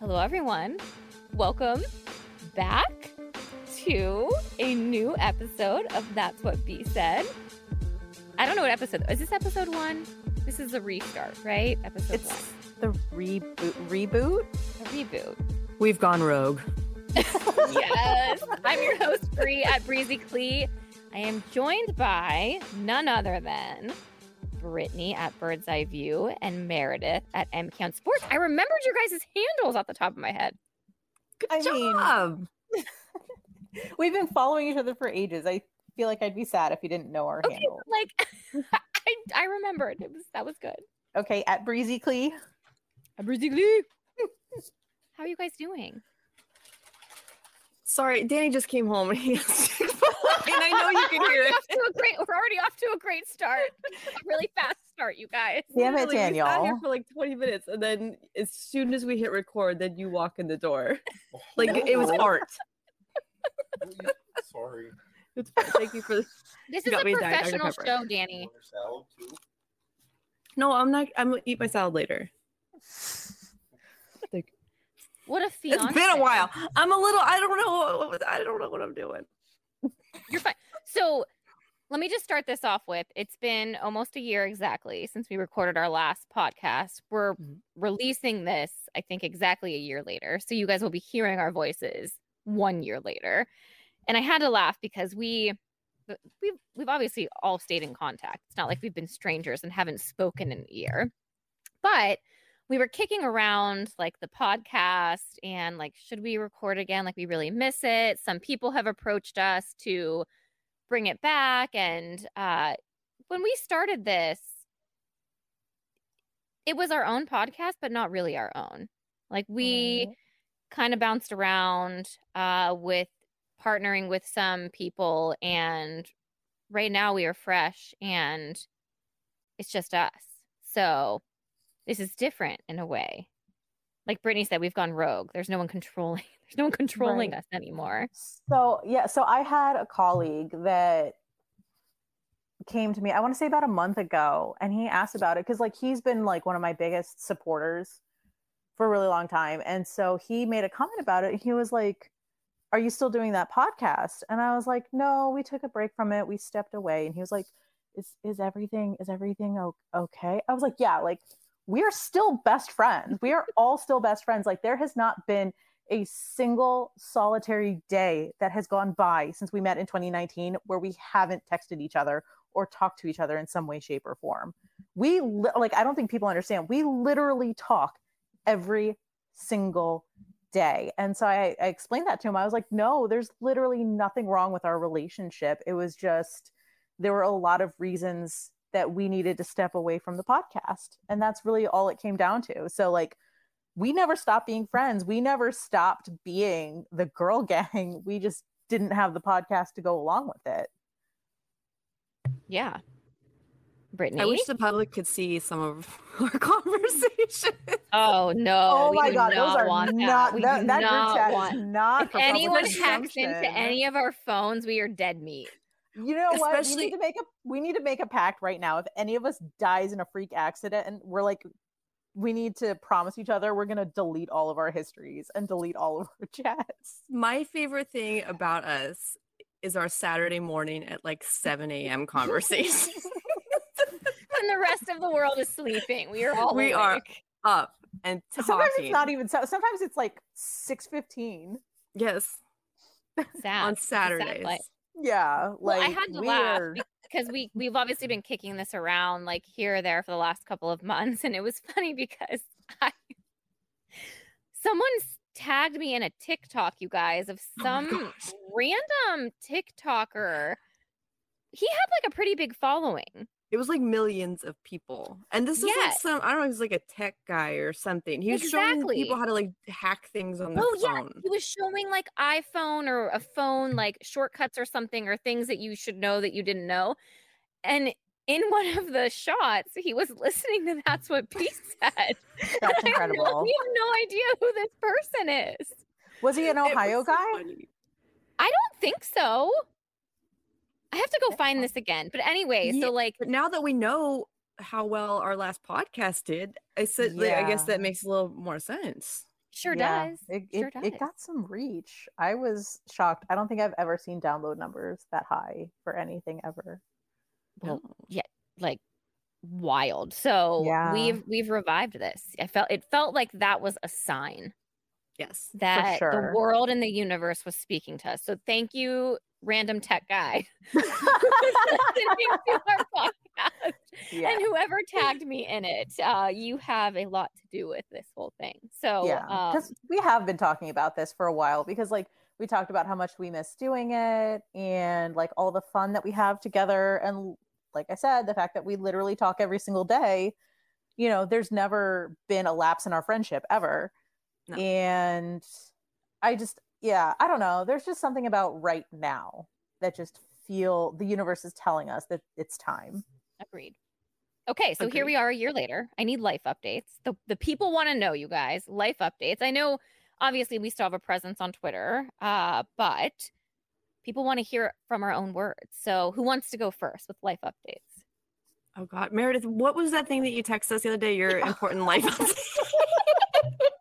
Hello, everyone. Welcome back to a new episode of That's What B Said. I don't know what episode is this. Episode one. This is a restart, right? Episode It's one. the reboot. Reboot. A reboot. We've gone rogue. yes. I'm your host, Bri at Breezy Clee. I am joined by none other than Brittany at Bird's Eye View and Meredith at M Count Sports. I remembered your guys' handles off the top of my head. Good I mean- job. We've been following each other for ages. I feel like I'd be sad if you didn't know our Okay, handle. like I, I remembered. It was that was good. Okay, at Breezy Clee. At Breezy Clee. How are you guys doing? Sorry, Danny just came home and he has to and I know you can We're hear already it. off to a great. We're already off to a great start. A really fast start, you guys. Damn it, Literally, We sat here for like 20 minutes, and then as soon as we hit record, then you walk in the door. Like it was oh. art. Sorry. It's fine. Thank you for this. This You is a me a Diet Dr. professional show, Danny. Want your salad too? No, I'm not. I'm gonna eat my salad later. What a fiance. it's been a while. I'm a little. I don't know. What, I don't know what I'm doing. You're fine. So let me just start this off with it's been almost a year exactly since we recorded our last podcast. We're Mhm. releasing this, I think, exactly a year later. So you guys will be hearing our voices one year later. And I had to laugh because we we've we've obviously all stayed in contact. It's not like we've been strangers and haven't spoken in a year. But we were kicking around like the podcast and like should we record again? Like we really miss it. Some people have approached us to bring it back and uh when we started this it was our own podcast but not really our own. Like we Oh. kind of bounced around uh with partnering with some people and right now we are fresh and it's just us. So this is different in a way like brittany said we've gone rogue there's no one controlling there's no one controlling Right. us anymore So yeah, so I had a colleague that came to me, I want to say about a month ago, and he asked about it because like he's been like one of my biggest supporters for a really long time. And so he made a comment about it. He was like, Are you still doing that podcast? And I was like, No, we took a break from it. We stepped away. And he was like, Is is everything is everything okay? I was like, Yeah, like we're still best friends. We are all still best friends. Like there has not been a single solitary day that has gone by since we met in 2019 where we haven't texted each other or talked to each other in some way shape or form. We li- like i don't think people understand. We literally talk every single day. And so I, I explained that to him. I was like no there's literally nothing wrong with our relationship. It was just there were a lot of reasons that we needed to step away from the podcast and that's really all it came down to so like we never stopped being friends. We never stopped being the girl gang. We just didn't have the podcast to go along with it. yeah brittany I wish the public could see some of our conversation. oh no oh we my do god, those are not that, We that, do that not group chat want is not if for public anyone hacks into any of our phones we are dead meat you know what? We need to make a we need to make a pact right now. If any of us dies in a freak accident and we're like we need to promise each other we're gonna delete all of our histories and delete all of our chats. My favorite thing about us is our Saturday morning at like 7 a.m. conversation. and the rest of the world is sleeping we are all We are. Up and talking. Sometimes it's not even so sometimes it's like 6:15. Yes, sad on It's a sad Yeah, Well, like I had to we laugh because we we've obviously been kicking this around like here or there for the last couple of months, and it was funny because I someone s- tagged me in a TikTok, you guys, of Oh some gosh. random TikToker. He had like a pretty big following. It was like millions of people, and this is like some I don't know. He's like a tech guy or something. He was showing people how to like hack things on the Oh yeah, phone. he was showing like iPhone or a phone like shortcuts or something or things that you should know that you didn't know. And in one of the shots, he was listening to that's what B said. That's I have no- incredible. we have no idea who this person is. Was he an Ohio guy? funny. I don't think so. I have to go find this again. But anyway, Yeah, so like But now that we know how well our last podcast did, I said like, I guess that makes a little more sense. Sure Yeah, does. It, Sure it, does. it got some reach. I was shocked. I don't think I've ever seen download numbers that high for anything ever. Well, yeah, like wild. So Yeah. we've we've revived this. I felt it felt like that was a sign Yes. that sure. the world and the universe was speaking to us. So thank you, random tech guy, to our podcast. yeah. And whoever tagged me in it, uh, you have a lot to do with this whole thing. So yeah um, because we have been talking about this for a while because like we talked about how much we miss doing it and like all the fun that we have together and like i said the fact that we literally talk every single day you know there's never been a lapse in our friendship ever No. and i just yeah i don't know there's just something about right now that just feel the universe is telling us that it's time Agreed. Okay, so here we are a year later. I need life updates. The the people want to know, you guys, life updates. I know obviously we still have a presence on Twitter, uh, but people want to hear it from our own words. So who wants to go first with life updates? Oh God, Meredith, what was that thing that you texted us the other day? Your important life.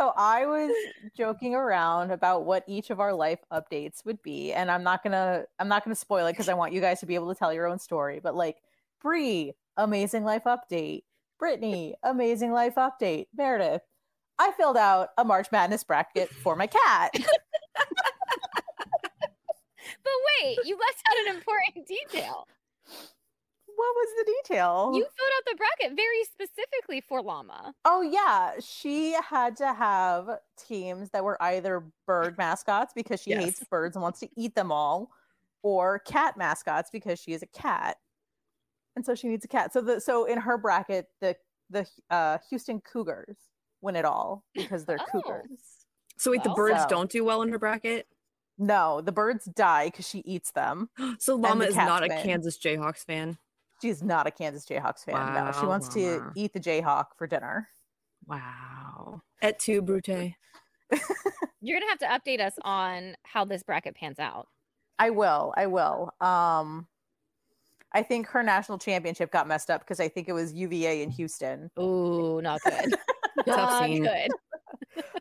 so I was joking around about what each of our life updates would be, and I'm not gonna I'm not gonna spoil it because I want you guys to be able to tell your own story. But like Bri, amazing life update. Brittany, amazing life update. Meredith, I filled out a March Madness bracket for my cat. But wait, you left out an important detail. What was the detail? You filled out the bracket very specifically for Llama. Oh yeah, she had to have teams that were either bird mascots because she Yes. hates birds and wants to eat them all, or cat mascots because she is a cat, and so she needs a cat. So the so in her bracket, the the uh, Houston Cougars win it all because they're Oh. cougars. so wait, the birds so- don't do well in her bracket. No, the birds die because she eats them. So Llama the is not a. Kansas Jayhawks fan. She's not a Kansas Jayhawks fan. no, she Wow, wants to eat the Jayhawk for dinner. Wow. Et tu, Brute. You're gonna have to update us on how this bracket pans out. I will. I will. Um I think her national championship got messed up because I think it was UVA in Houston. Ooh, not good. Not good.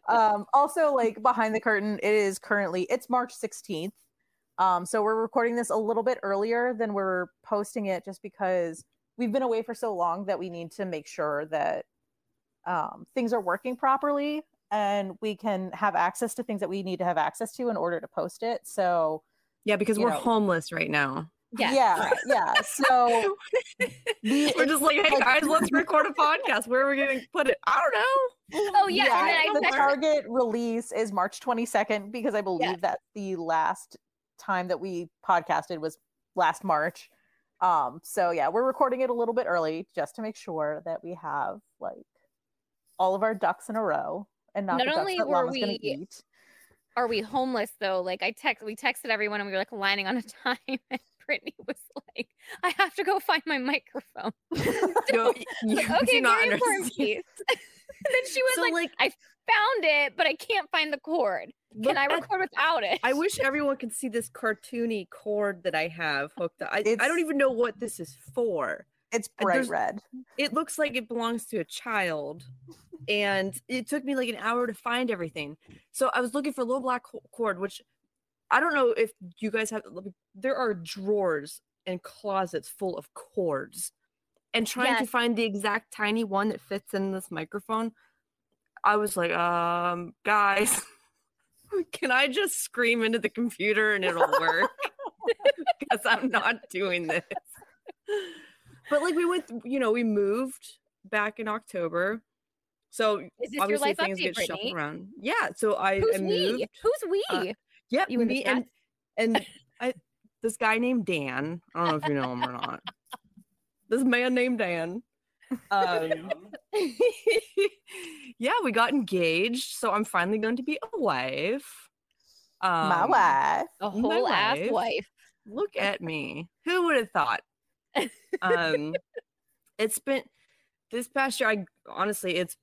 Um also like behind the curtain it is currently it's March 16th. Um so we're recording this a little bit earlier than we're posting it just because we've been away for so long that we need to make sure that um things are working properly and we can have access to things that we need to have access to in order to post it. So Yeah, because we're know. homeless right now. Yes, yeah, yeah. So we We're just like, hey guys, let's record a podcast. Where are we going to put it? I don't know. Oh yeah, and then I the target release is March 22nd because I believe Yes. that's the last time that we podcasted was last March. Um, so yeah, we're recording it a little bit early just to make sure that we have like all of our ducks in a row and not, Not the ducks only that were Llama's gonna we- eat. are we homeless though? Like I text, we texted everyone, and we were like lining on a time, and Brittany was like, "I have to go find my microphone." No, you like, do okay, not very important piece. And then she was So, like, like- "I found it, but I can't find the cord. Can Look I at- record without it?" I wish everyone could see this cartoony cord that I have hooked up. I, I don't even know what this is for. It's bright there's- red. It looks like it belongs to a child. And it took me like an hour to find everything. So I was looking for a little black cord, which I don't know if you guys have. There are drawers and closets full of cords. And trying to find the exact tiny one that fits in this microphone, I was like, um, guys, can I just scream into the computer and it'll work? Because I'm not doing this. But like we went, you know, we moved back in October. So Is this your obviously life things update, get Brittany? shuffled around. Yeah. So I, Who's I we? moved. Who's we? uh, Yep, You me and and I this guy named Dan. I don't know if you know him or not. This man named Dan. Um, yeah, we got engaged, so I'm finally going to be a wife. Um, My wife. a my whole ass wife. wife. Look at me. Who would have thought? Um, it's been this past year. I honestly, it's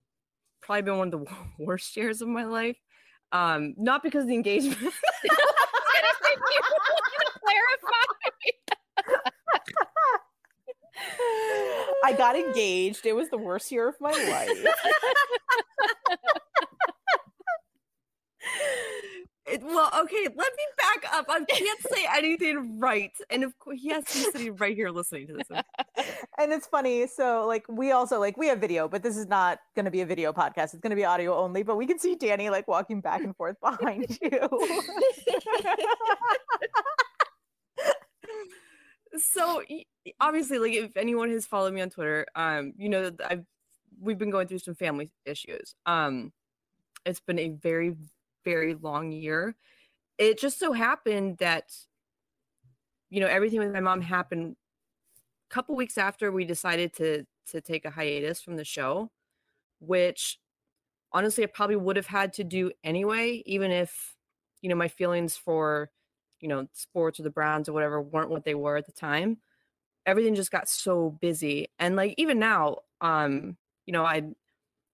probably been one of the worst years of my life. Um, not because of the engagement. clarify. I got engaged. It was the worst year of my life. It- well, okay, let me back up. I can't say anything right. And of course, he has to be sitting right here listening to this. and it's funny. So like we also like we have video, but this is not going to be a video podcast. It's going to be audio only. But we can see Danny like walking back and forth behind you. so obviously like if anyone has followed me on twitter um you know that i've we've been going through some family issues. Um it's been a very very long year. It just so happened that you know everything with my mom happened a couple weeks after we decided to to take a hiatus from the show which honestly i probably would have had to do anyway even if you know my feelings for you know sports or the browns or whatever weren't what they were at the time everything just got so busy and like even now um you know i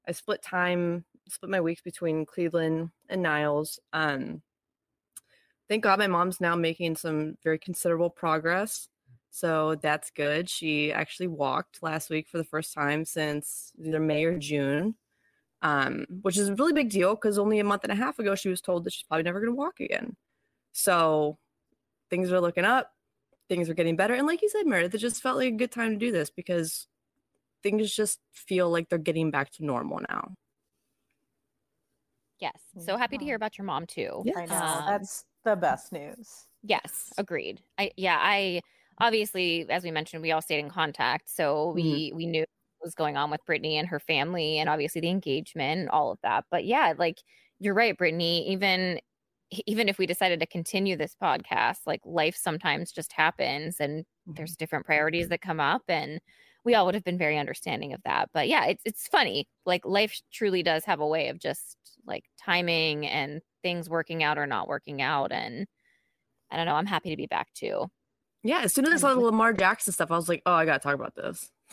i split time split my weeks between cleveland and niles um thank god my mom's now making some very considerable progress so that's good she actually walked last week for the first time since either may or june um which is a really big deal because only a month and a half ago she was told that she's probably never going to walk again so things are looking up, things are getting better. And like you said, Meredith, it just felt like a good time to do this because things just feel like they're getting back to normal now. yes. So happy to hear about your mom too. Yeah. I know Um, that's the best news. Yes, agreed. I yeah, I obviously as we mentioned, we all stayed in contact. So we we knew what was going on with Brittany and her family and obviously the engagement and all of that. But yeah, like you're right, Brittany, even even if we decided to continue this podcast, like life sometimes just happens and there's mm-hmm. different priorities that come up and we all would have been very understanding of that. But yeah, it's it's funny. Like life truly does have a way of just like timing and things working out or not working out and I don't know. I'm happy to be back too. Yeah, as soon as I saw the Lamar Jackson stuff, I was like, oh, I gotta talk about this.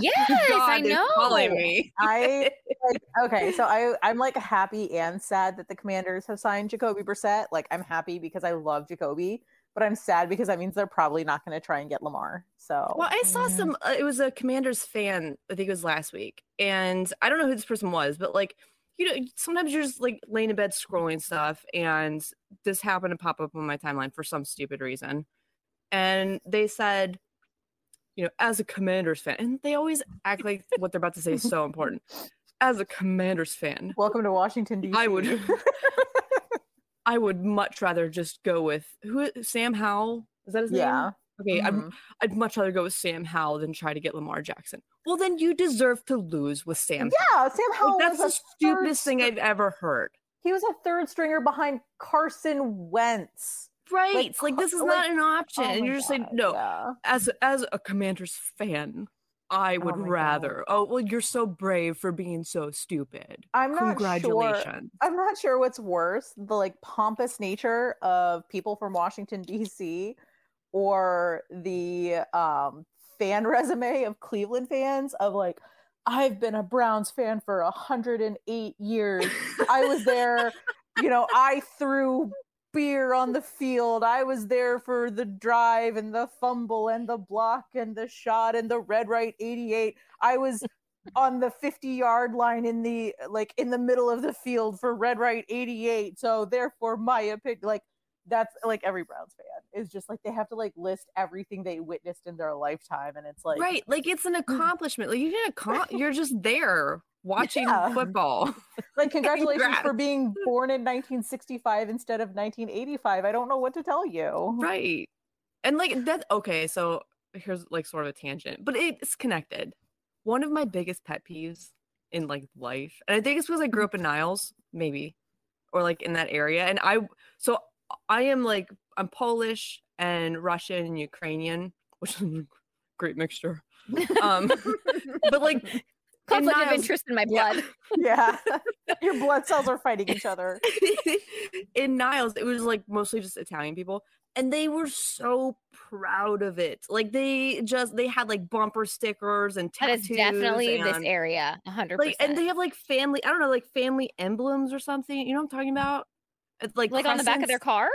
Yes, I God is know. calling me. I like, okay, so I I'm like happy and sad that the Commanders have signed Jacoby Brissett. Like I'm happy because I love Jacoby, but I'm sad because that means they're probably not going to try and get Lamar. So Well, I saw some. Uh, it was a Commanders fan. I think it was last week, and I don't know who this person was, but like, you know, sometimes you're just like laying in bed scrolling stuff, and this happened to pop up on my timeline for some stupid reason, and they said, you know, as a Commanders fan, and they always act like what they're about to say is so important. As a Commanders fan, Welcome to Washington D.C. I would- I would much rather just go with who Sam Howell. Is that his yeah. name? Yeah. Okay, I'd Mhm. I'd much rather go with Sam Howell than try to get Lamar Jackson. Well, then you deserve to lose with Sam. Yeah, Sam Howell. Like, that's the stupidest thing I've ever heard. He was a third stringer behind Carson Wentz. Right? Like, this is like- not an option, Oh and you're just saying God, no. yeah. As as a Commanders fan, I would Oh my God. rather. Oh well, you're so brave for being so stupid. I'm not sure. I'm not sure what's worse, the like pompous nature of people from Washington D.C. or the um, fan resume of Cleveland fans of like, I've been a Browns fan for 108 years. I was there, you know, I threw beer on the field. I was there for the drive and the fumble and the block and the shot and the red right 88. I was on the 50 yard line in the like in the middle of the field for red right 88 so therefore my opinion like that's like every browns fan is just like they have to like list everything they witnessed in their lifetime and it's like right? Like it's an hmm. accomplishment. Like you didn't. Accom- you're just there watching Yeah. football. like congratulations for being born in 1965 instead of 1985 i don't know what to tell you. Right. And like that okay so here's like sort of a tangent but it's connected. One of my biggest pet peeves in like life and i think it's because i grew up in niles maybe or like in that area and i so i am like i'm polish and russian and ukrainian which is a great mixture. Um but like Conflict of interest in my blood. yeah your blood cells are fighting each other in Niles, it was like mostly just Italian people, and they were so proud of it. Like they just they had like bumper stickers and That tattoos. is definitely this area. 100%. And they have like family. I don't know, like family emblems or something. You know what I'm talking about? It's like like on the back of their car?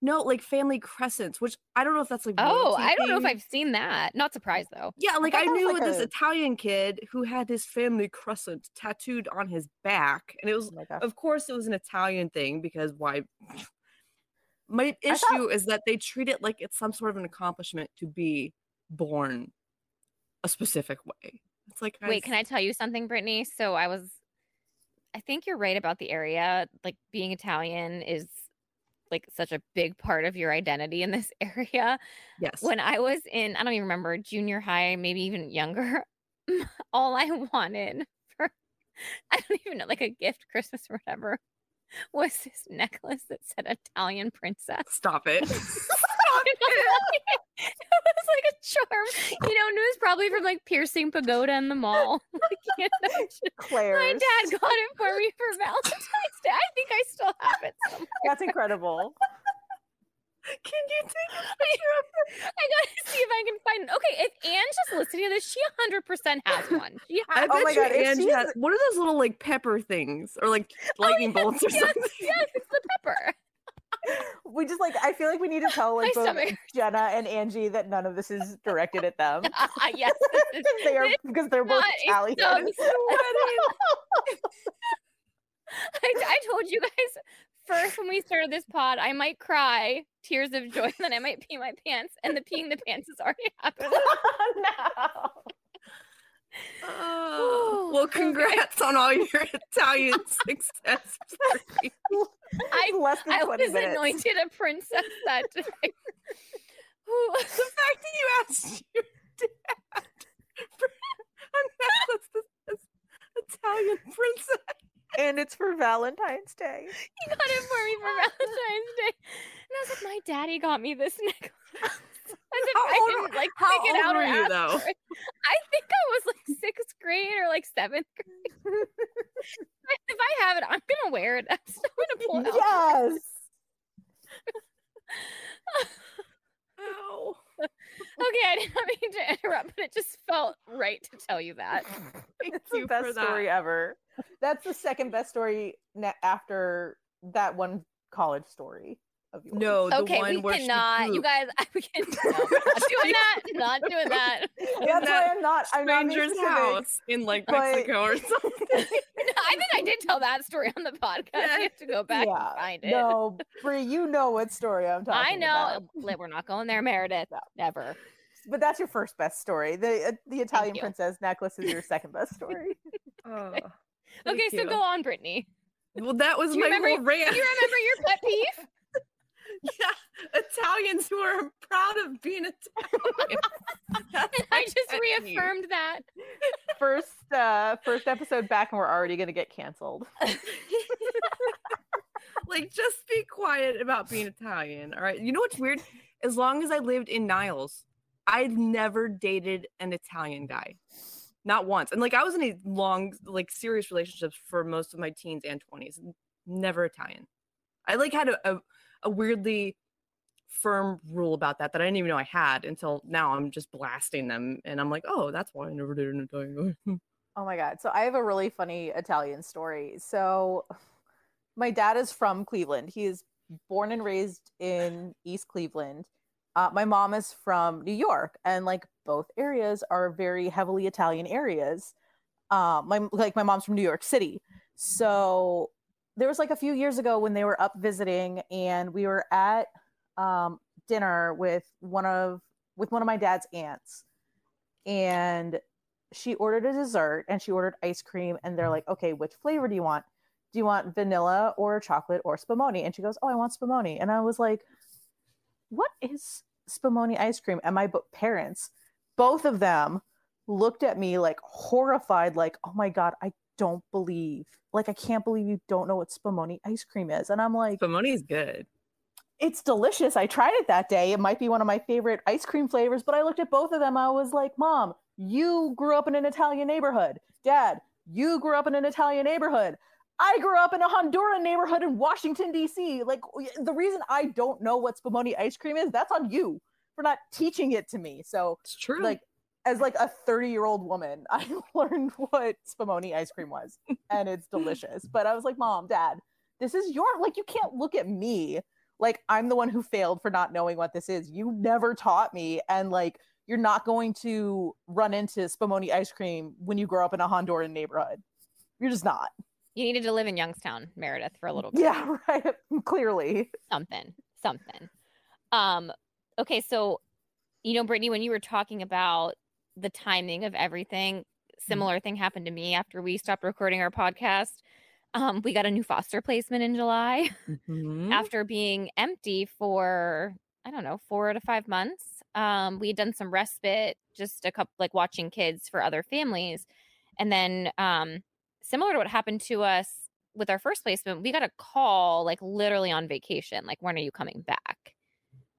No, like family crescents, which I don't know if that's like. Oh, I don't know if. I've seen that. Not surprised though. Yeah, like thought I knew like this a- Italian kid who had his family crescent tattooed on his back, and it was, Oh of course, it was an Italian thing because why? My issue thought- is that they treat it like it's some sort of an accomplishment to be born a specific way. It's like, Wait, can I tell you something, Brittany? So I was, I think you're right about the area. Like being Italian is like such a big part of your identity in this area. Yes. When I was in, I don't even remember, junior high, maybe even younger, all I wanted for, I don't even know, like a gift, Christmas or whatever, was this necklace that said Italian princess. Stop it. it was like a charm, you know, and it was probably from like Piercing Pagoda in the mall. like, you know, just- my dad got it for me for Valentine's Day. I think I still have it somewhere. That's incredible. Can you take a I gotta see if I can find it. Okay, if Anne's just listening to this, she 100% has one. She I has bet Oh my you God, if Ange has- what are those little like pepper things or like Oh, lightning yes, bolts or yes, something? Yes, it's the pepper. We just like I feel like we need to tell like My both stomach Jenna and Angie that none of this is directed at them. Uh, yes, is- because they are because they're both Italian. I, I told you guys first when we started this pod, I might cry tears of joy, and then I might pee my pants, and the peeing the pants has already happened. no. Oh, well, congrats on all your Italian success. I- less than I was minutes. anointed a princess that day. Ooh. the fact that you asked your dad for a necklace that says Italian princess. and it's for Valentine's Day. he got it for me for Valentine's Day. And I was like, my daddy got me this necklace. If How I didn't like how pick it out or were you, though? I think I was like sixth grade or like seventh grade. if I have it, I'm gonna wear it. I'm still gonna pull it out. Yes. Ow. Okay, I didn't mean to interrupt, but it just felt right to tell you that. Thank It's the best story ever. That's the second best story after that one college story of yours. No, the okay, one we where cannot. You guys, we can no, not doing that. Not doing that. that's that why I'm not. I'm not being stranger's specific. house in like but- Mexico or something. no, I think I did tell that story on the podcast. Yeah. You have to go back yeah. and find it. No, Bri, you know what story I'm talking about. I know. about. We're not going there, Meredith. No. Never. But that's your first best story. The uh, the Italian princess necklace is your second best story. Oh, Okay, thank so go on, Brittany. Well, that was Do my remember- whole rant. Do you remember your pet peeve? Yeah, Italians who are proud of being Italian. I just pet peeve. reaffirmed that. first uh first episode back and we're already gonna get canceled. like, just be quiet about being Italian. All right. You know what's weird? As long as I lived in Niles, I've never dated an Italian guy. Not once. And like I was in a long, like serious relationships for most of my teens and 20s. Never Italian. I like had a, a, a weirdly firm rule about that that I didn't even know I had until now I'm just blasting them and I'm like, oh, that's why I never did an Italian. Oh my god. So I have a really funny Italian story. So my dad is from Cleveland. He is born and raised in East Cleveland. Uh, my mom is from New York, and like both areas are very heavily Italian areas. Uh, my like my mom's from New York City, so there was like a few years ago when they were up visiting, and we were at um, dinner with one of with one of my dad's aunts, and she ordered a dessert and she ordered ice cream and they're like okay which flavor do you want? Do you want vanilla or chocolate or spumoni? And she goes oh i want spumoni. And i was like what is spumoni ice cream? And my parents both of them looked at me like horrified like oh my god i don't believe like i can't believe you don't know what spumoni ice cream is and i'm like Spumoni is good. it's delicious. I tried it that day. It might be one of my favorite ice cream flavors, but I looked at both of them. I was like, Mom, you grew up in an Italian neighborhood. Dad, you grew up in an Italian neighborhood. I grew up in a Honduran neighborhood in Washington, D.C. Like, the reason I don't know what spumoni ice cream is, that's on you for not teaching it to me. So, It's true. like, as like a 30 year old woman, I learned what spumoni ice cream was, and it's delicious. But I was like, Mom, Dad, this is your like, you can't look at me like I'm the one who failed for not knowing what this is. You never taught me and like you're not going to run into Spumoni ice cream when you grow up in a Honduran neighborhood. You're just not. You needed to live in Youngstown, Meredith, for a little bit. Yeah, right. Clearly. Something. Something. Um okay, so you know Brittany when you were talking about the timing of everything, similar thing happened to me after we stopped recording our podcast. Um, we got a new foster placement in July Mhm. after being empty for I don't know four to five months. Um, we had done some respite, just a couple like watching kids for other families, and then um, similar to what happened to us with our first placement, we got a call like literally on vacation, like when are you coming back?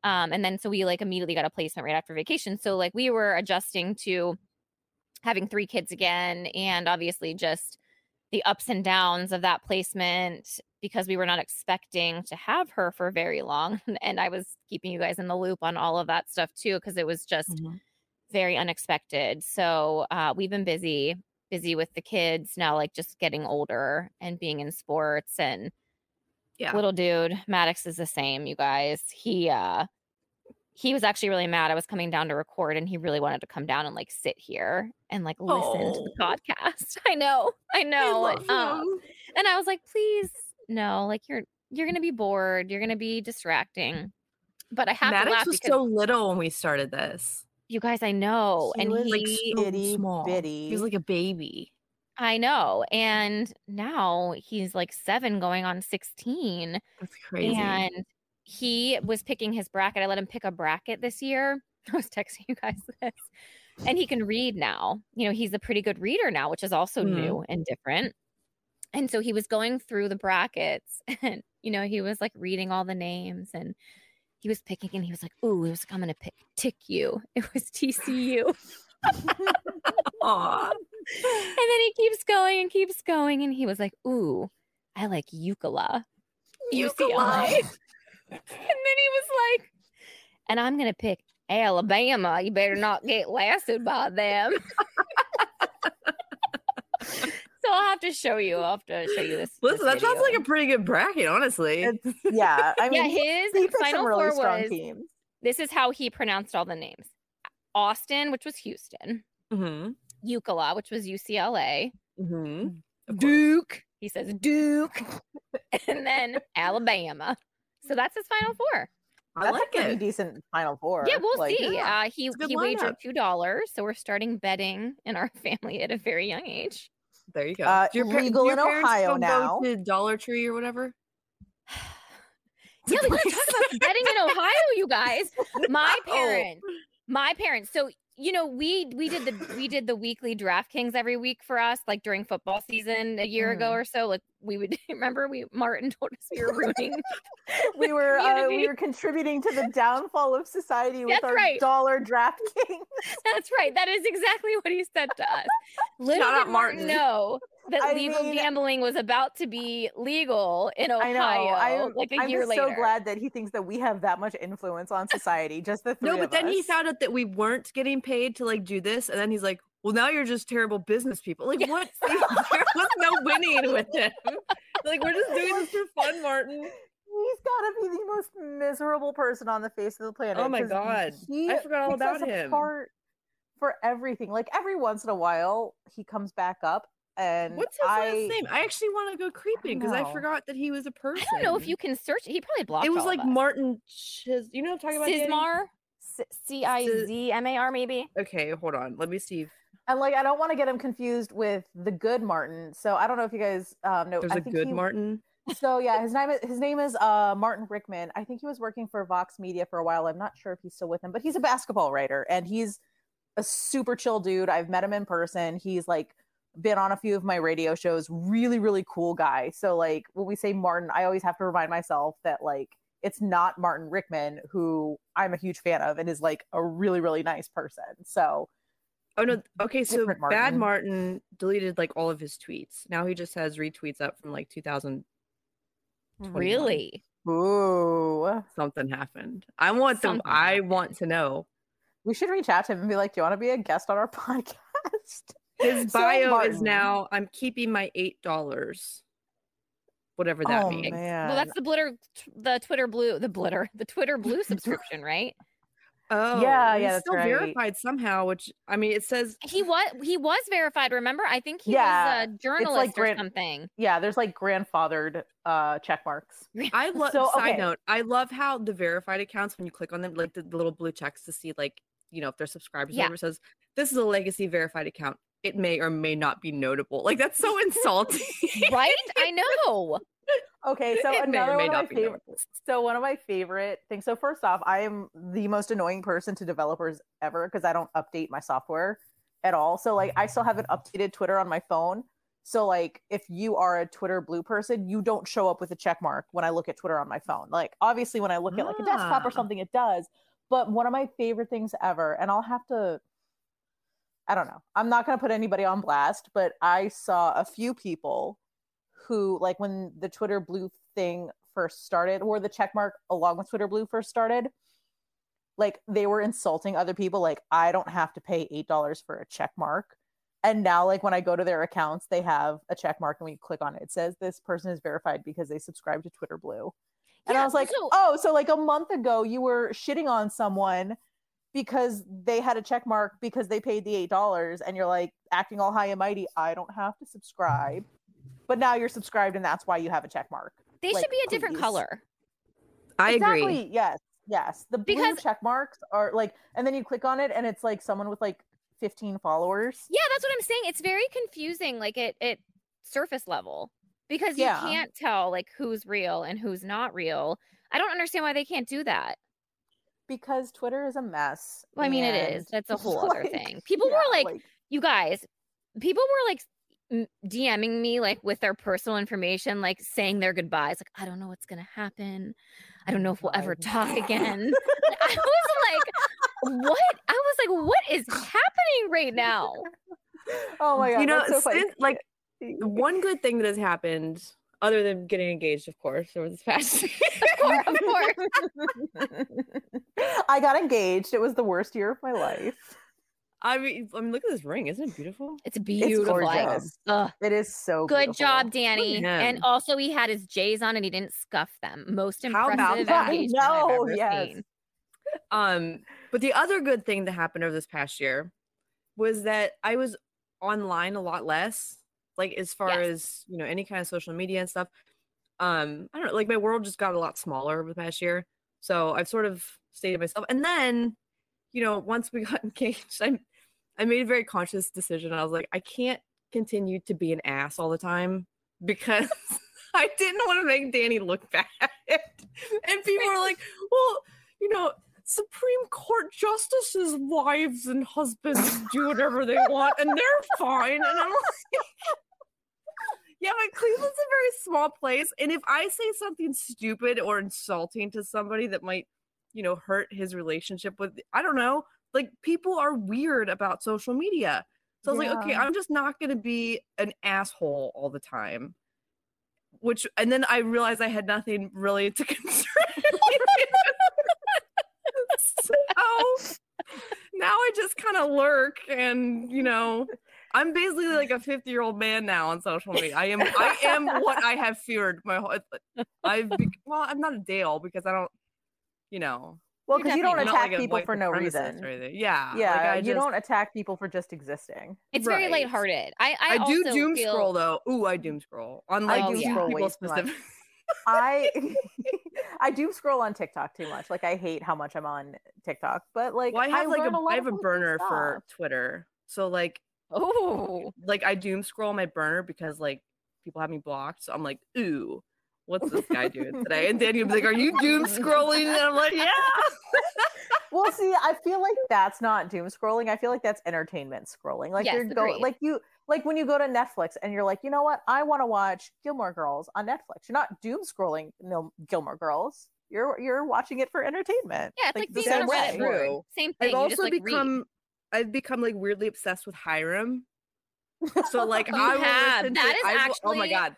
Um, and then so we like immediately got a placement right after vacation. So like we were adjusting to having three kids again, and obviously just the ups and downs of that placement because we were not expecting to have her for very long. And I was keeping you guys in the loop on all of that stuff too, because it was just Mhm. very unexpected. So uh, we've been busy, busy with the kids now, like just getting older and being in sports. And Yeah. little dude, Maddox is the same, you guys. He, uh, he was actually really mad. I was coming down to record and he really wanted to come down and like sit here and like listen to the Oh. podcast. I know, I I know. love um, and I was like, please, no, like you're you're gonna be bored, you're gonna be distracting. But I have to Maddox laugh was so little when we started this. you guys, I know, He and was, he, like, so itty small. bitty. He was like a baby. I know, and now he's like seven, going on sixteen, That's crazy. and he was picking his bracket. I let him pick a bracket this year. I was texting you guys this, and he can read now. You know, he's a pretty good reader now, which is also Mhm. new and different. And so he was going through the brackets, and you know, he was like reading all the names, and he was picking, and he was like, "Ooh, it was like, I'm gonna pick Tick You. It was TCU." Aw. And then he keeps going and keeps going, and he was like, "Ooh, I like Eucla, UCLA." And then he was like, "And I'm gonna pick Alabama. You better not get lassoed by them." so I'll have to show you. I'll have to show you this. Listen, this that sounds like a pretty good bracket, honestly. It's, yeah. I mean, yeah. he His picked some final really four strong was. teams. This is how he pronounced all the names: Austin, which was Houston; mm-hmm. Eucla, which was UCLA; Mm-hmm. Duke. He says Duke, and then Alabama. So that's his final four. I That's like a pretty it. decent final four. Yeah, we'll Like, see. yeah, uh, he it's a he wagered lineup. two dollars, so we're starting betting in our family at a very young age. There you go. Uh, Do your, pa- legal do your in parents Ohio still now. Go to Dollar Tree or whatever. Yeah, we gotta talk about betting in Ohio, you guys. My No. parents, my parents. So you know, we we did the we did the weekly DraftKings every week for us, like during football season a year ago Mhm. or so. Like we would remember we Martin told us we were ruining. we were uh, we were contributing to the downfall of society with That's our right. dollar draft king. That's right. That is exactly what he said to us. Little Shout did out Martin Martin. know that I legal mean- gambling was about to be legal in Ohio. I know. I'm, like a I'm year just later. so glad that he thinks that we have that much influence on society. Just the three No, but of then he found out that we weren't getting paid to like do this, and then he's like, "Well, now you're just terrible business people." Like, Yeah. what? there was no winning with him. Like, we're just doing this for fun, Martin. He's got to be the most miserable person on the face of the planet. Oh my God. he I forgot all us about him. apart For everything, like every once in a while, he comes back up, and What's his I, last name? I actually want to go creeping because I, know. forgot that he was a person. I don't know if you can search. He probably blocked. It was all like of us. Martin Chiz. You know what I'm talking about? Danny? Cizmar, C I Z M A R, maybe. Okay, hold on. Let me see. if and like I don't want to get him confused with the good Martin. So I don't know if you guys um, know. There's I a think good he- Martin. so yeah, his name is his name is uh Martin Rickman. I think he was working for Vox Media for a while. I'm not sure if he's still with him, but he's a basketball writer and he's a super chill dude. I've met him in person. He's like been on a few of my radio shows. Really, really cool guy. So like when we say Martin, I always have to remind myself that like it's not Martin Rickman, who I'm a huge fan of and is like a really, really nice person. So Oh no. Okay, so Different Bad Martin. Martin deleted like all of his tweets. Now he just has retweets up from like 2000 Really? ooh. something happened. I want them. Something I want to know. We should reach out to him and be like, Do you want to be a guest on our podcast? His So bio is now I'm keeping my eight dollars. whatever that oh, means. man. Well, that's the blitter, the Twitter blue, the blitter, the Twitter blue subscription, right? Oh, Yeah, he's yeah, that's still right. verified somehow. Which I mean, it says He was he was verified. Remember, I think he Yeah, was a journalist or grant- something. yeah, there's like grandfathered uh check marks. I love. So, side okay. note: I love how the verified accounts, when you click on them, like the, the little blue checks to see, like you know, if they're subscribers. Yeah. Yeah. says this is a legacy verified account. It may or may not be notable. Like that's so insulting. right? I know. Okay, so It may or another may one of my not be favorite notable. so one of my favorite things. So first off, I am the most annoying person to developers ever because I don't update my software at all. So like I still haven't updated Twitter on my phone. So like if you are a Twitter blue person, you don't show up with a check mark when I look at Twitter on my phone. Like obviously when I look at like a desktop or Ah. something, it does. But one of my favorite things ever, and I'll have to I don't know. I'm not going to put anybody on blast, but I saw a few people who, like, when the Twitter Blue thing first started, or the check mark along with Twitter Blue first started, like, they were insulting other people. Like, I don't have to pay $8 for a check mark. And now, like, when I go to their accounts, they have a check mark and we click on it. It says this person is verified because they subscribe to Twitter Blue. And Yeah, I was like, so- oh, so like a month ago, you were shitting on someone because they had a check mark because they paid the eight dollars, and you're like acting all high and mighty. I don't have to subscribe, but now you're subscribed, and that's why you have a check mark. They Like, should be a different please. color. I exactly. agree. Yes. Yes. The blue Because- check marks are like, and then you click on it, and it's like someone with like 15 followers. Yeah, that's what I'm saying. It's very confusing, like it it surface level, because you Yeah. can't tell like who's real and who's not real. I don't understand why they can't do that. Because Twitter is a mess. Well, I mean, it is. and. That's a whole other thing. People yeah, were like, you guys, people were like DMing me like with their personal information, like saying their goodbyes. Like, I don't know what's gonna happen. I don't know if we'll ever talk again. I was like, what? I was like, what is happening right now? oh my god, you know, so since, like one good thing that has happened, other than getting engaged, of course, over this past year. Of course. I got engaged. It was the worst year of my life. I mean, I mean, look at this ring. Isn't it beautiful? It's beautiful. I- gorgeous. It is so Good beautiful. job, Danny. And also, he had his J's on and he didn't scuff them. Most How about impressive that? engagement I've No, ever yes. seen. Um, but the other good thing that happened over this past year was that I was online a lot less, like as far Yes. as you know, any kind of social media and stuff. Um, I don't know, like my world just got a lot smaller over the past year. So I've sort of stayed to myself. And then, you know, once we got engaged, I I made a very conscious decision. I was like, I can't continue to be an ass all the time because I didn't want to make Danny look bad. and people were like, well, you know, Supreme Court justices' wives and husbands do whatever they want and they're fine. And I'm like, yeah, but Cleveland's a very small place. And if I say something stupid or insulting to somebody that might, you know, hurt his relationship with, I don't know, like people are weird about social media. So I was like, okay, I'm just not going to be an asshole all the time. Which, and then I realized I had nothing really to concern. so now I just kind of lurk and, you know, I'm basically like a 50 year old man now on social media. I am, I am what I have feared my whole. I've, be, well, I'm not a Dale because I don't, you know, Well, because you don't definitely I'm not attack like people for no reason. Yeah, Yeah, like, I you just- don't attack people for just existing. It's very Right. lighthearted. I I, I, do doom feel, scroll though. Ooh, I doom scroll on like do two scroll people way too much. specific. I I do scroll on TikTok too much. Like I hate how much I'm on TikTok, but like Well, I have like learn a, lot I of have a really cool burner for. Twitter. So like Oh, like I doom scroll my burner because like people have me blocked. So I'm like, ooh, what's this guy doing today? And Danny would be like, Are you doom scrolling? And I'm like, Yeah. well, see, I feel like that's not doom scrolling. I feel like that's entertainment scrolling. Like Yes, you're going, like you, like when you go to Netflix and you're like, you know what, I want to watch Gilmore Girls on Netflix. You're not doom scrolling no Gilmore Girls. You're you're watching it for entertainment. yeah, it's like, the being on a same way. board. Same thing. I've you also just, like, read. I've become like weirdly obsessed with Hiram. So like You I will have. listen That to, is I will, oh my god.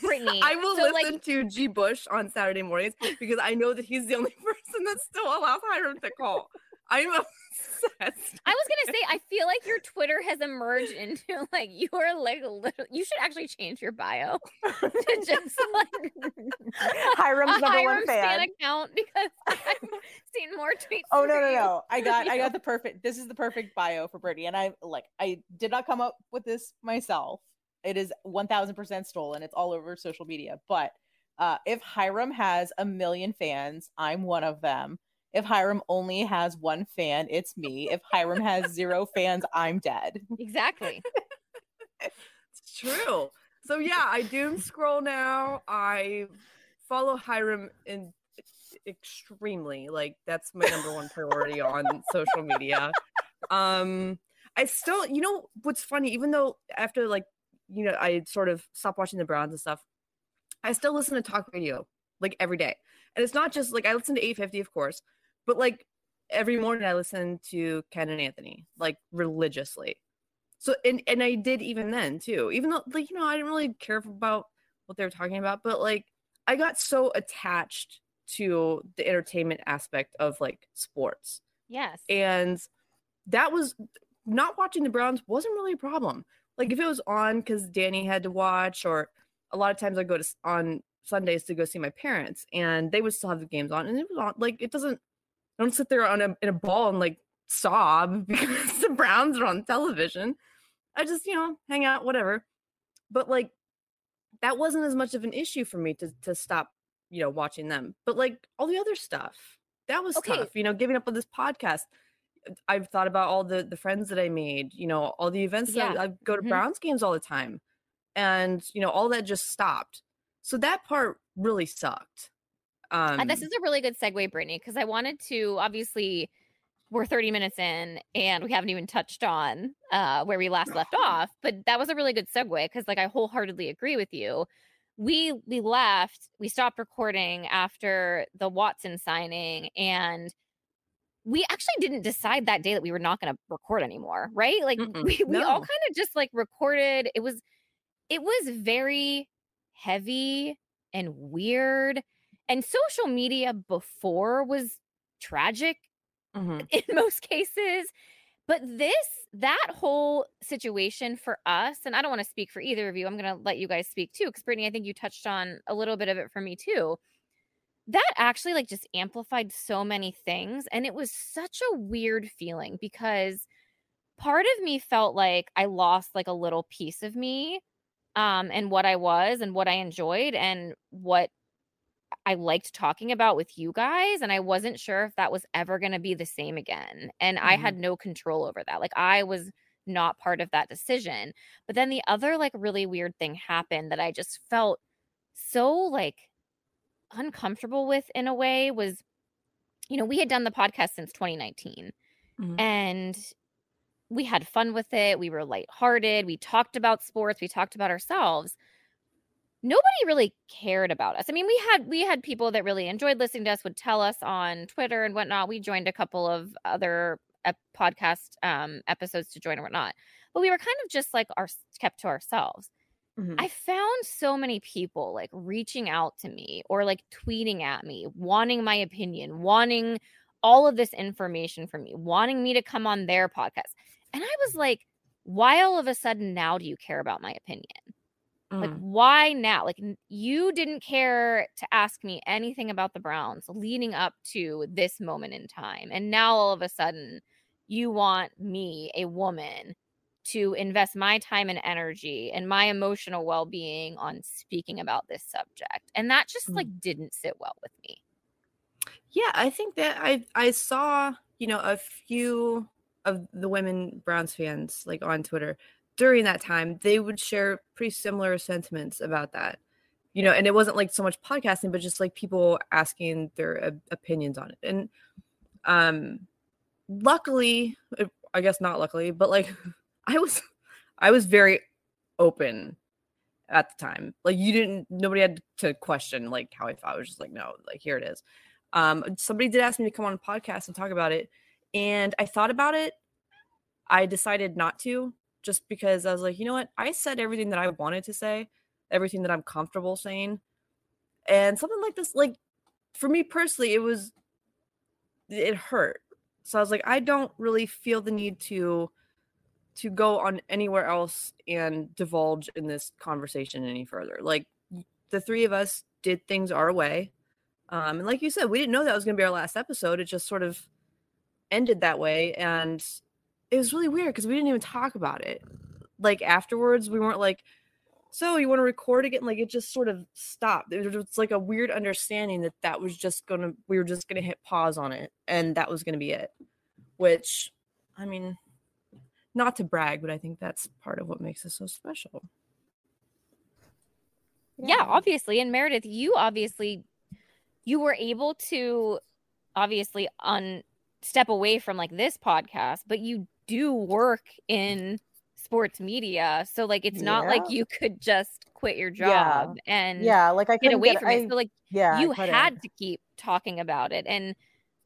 Brittany, I will so, like- listen to G. Bush on Saturday mornings because I know that he's the only person that still allows Hiram to call. I'm obsessed. I was gonna say, I feel like your Twitter has emerged into like you are like a little. You should actually change your bio to just like Hiram's number Hiram one fan. Stan account because I've seen more tweets. Oh no no no! I got I got the perfect. This is the perfect bio for Brittany, and I like I did not come up with this myself. It is one thousand percent stolen. It's all over social media. But uh, if Hiram has a million fans, I'm one of them. If Hiram only has one fan, it's me. If Hiram has zero fans, I'm dead. Exactly. It's true. So yeah, I doom scroll now. I follow Hiram in extremely. Like that's my number one priority on social media. Um I still you know what's funny, even though after like you know, I sort of stopped watching the Browns and stuff, I still listen to talk radio like every day. And it's not just like I listen to 850, of course, but like every morning I listen to Ken and Anthony like religiously. So and and I did even then too. Even though like you know I didn't really care about what they were talking about, but like I got so attached to the entertainment aspect of like sports. Yes. And that was not watching the Browns wasn't really a problem. Like if it was on because Danny had to watch, or a lot of times I go to on Sundays to go see my parents, and they would still have the games on, and it was on. Like it doesn't. I don't sit there on a in a ball and like sob because the Browns are on television. I just you know hang out, whatever. But like that wasn't as much of an issue for me to to stop you know watching them. But like all the other stuff, that was Okay. tough. You know, giving up on this podcast. I've thought about all the the friends that I made, you know, all the events that Yeah. I go to Mhm. Browns games all the time. And, you know, all that just stopped. So that part really sucked. Um Uh, this is a really good segue, Brittany, because I wanted to obviously we're 30 minutes in and we haven't even touched on uh, where we last left off, but that was a really good segue because like I wholeheartedly agree with you. We we left, we stopped recording after the Watson signing and we actually didn't decide that day that we were not going to record anymore, right? Like Mm-mm. we, we all kind of just like recorded. It was it was very heavy and weird. And social media before was tragic Mhm. in most cases. But this, that whole situation for us, and I don't want to speak for either of you, I'm going to let you guys speak too, because Brittany, I think you touched on a little bit of it for me too. That actually like just amplified so many things. And it was such a weird feeling because part of me felt like I lost like a little piece of me um and what I was and what I enjoyed and what I liked talking about with you guys and I wasn't sure if that was ever going to be the same again and I had no control over that like I was not part of that decision but then the other like really weird thing happened that I just felt so like uncomfortable with in a way was you know we had done the podcast since 2019 Mhm. and we had fun with it. We were lighthearted. We talked about sports. We talked about ourselves. Nobody really cared about us. I mean, we had we had people that really enjoyed listening to us, would tell us on Twitter and whatnot. We joined a couple of other ep- podcast um, episodes to join or whatnot, but we were kind of just like our kept to ourselves. Mhm. I found so many people like reaching out to me or like tweeting at me, wanting my opinion, wanting all of this information from me, wanting me to come on their podcast. And I was like, why all of a sudden now do you care about my opinion? Like, Mhm. why now? Like, you didn't care to ask me anything about the Browns leading up to this moment in time. And now all of a sudden, you want me, a woman, to invest my time and energy and my emotional well being on speaking about this subject. And that just Mhm. like didn't sit well with me. Yeah, I think that I I saw, you know, a few of the women Browns fans like on Twitter during that time, they would share pretty similar sentiments about that. You know, and it wasn't like so much podcasting, but just like people asking their uh, opinions on it. And um luckily, uh, I guess not luckily, but like I was I was very open at the time. Like you didn't nobody had to question like how I thought. I was just like, no, like here it is. Um somebody did ask me to come on a podcast and talk about it. And I thought about it. I decided not to just because I was like, you know what? I said everything that I wanted to say, everything that I'm comfortable saying. And something like this, like for me personally, it was it hurt So I was like, I don't really feel the need to to go on anywhere else and divulge in this conversation any further. Like the three of us did things our way. Um, and like you said, we didn't know that was going to be our last episode. It just sort of ended that way. And it was really weird because we didn't even talk about it. Like afterwards, we weren't like, so you want to record again? Like it just sort of stopped. It was like a weird understanding that that was just going to, we were just going to hit pause on it and that was going to be it. Which, I mean, not to brag, but I think that's part of what makes us so special. Yeah. yeah, obviously. And Meredith, you obviously you were able to obviously un step away from like this podcast, but you do work in sports media. So like it's not yeah. like you could just quit your job yeah. and yeah, like I get away get, from I, it. So like yeah, you had to keep talking about it. And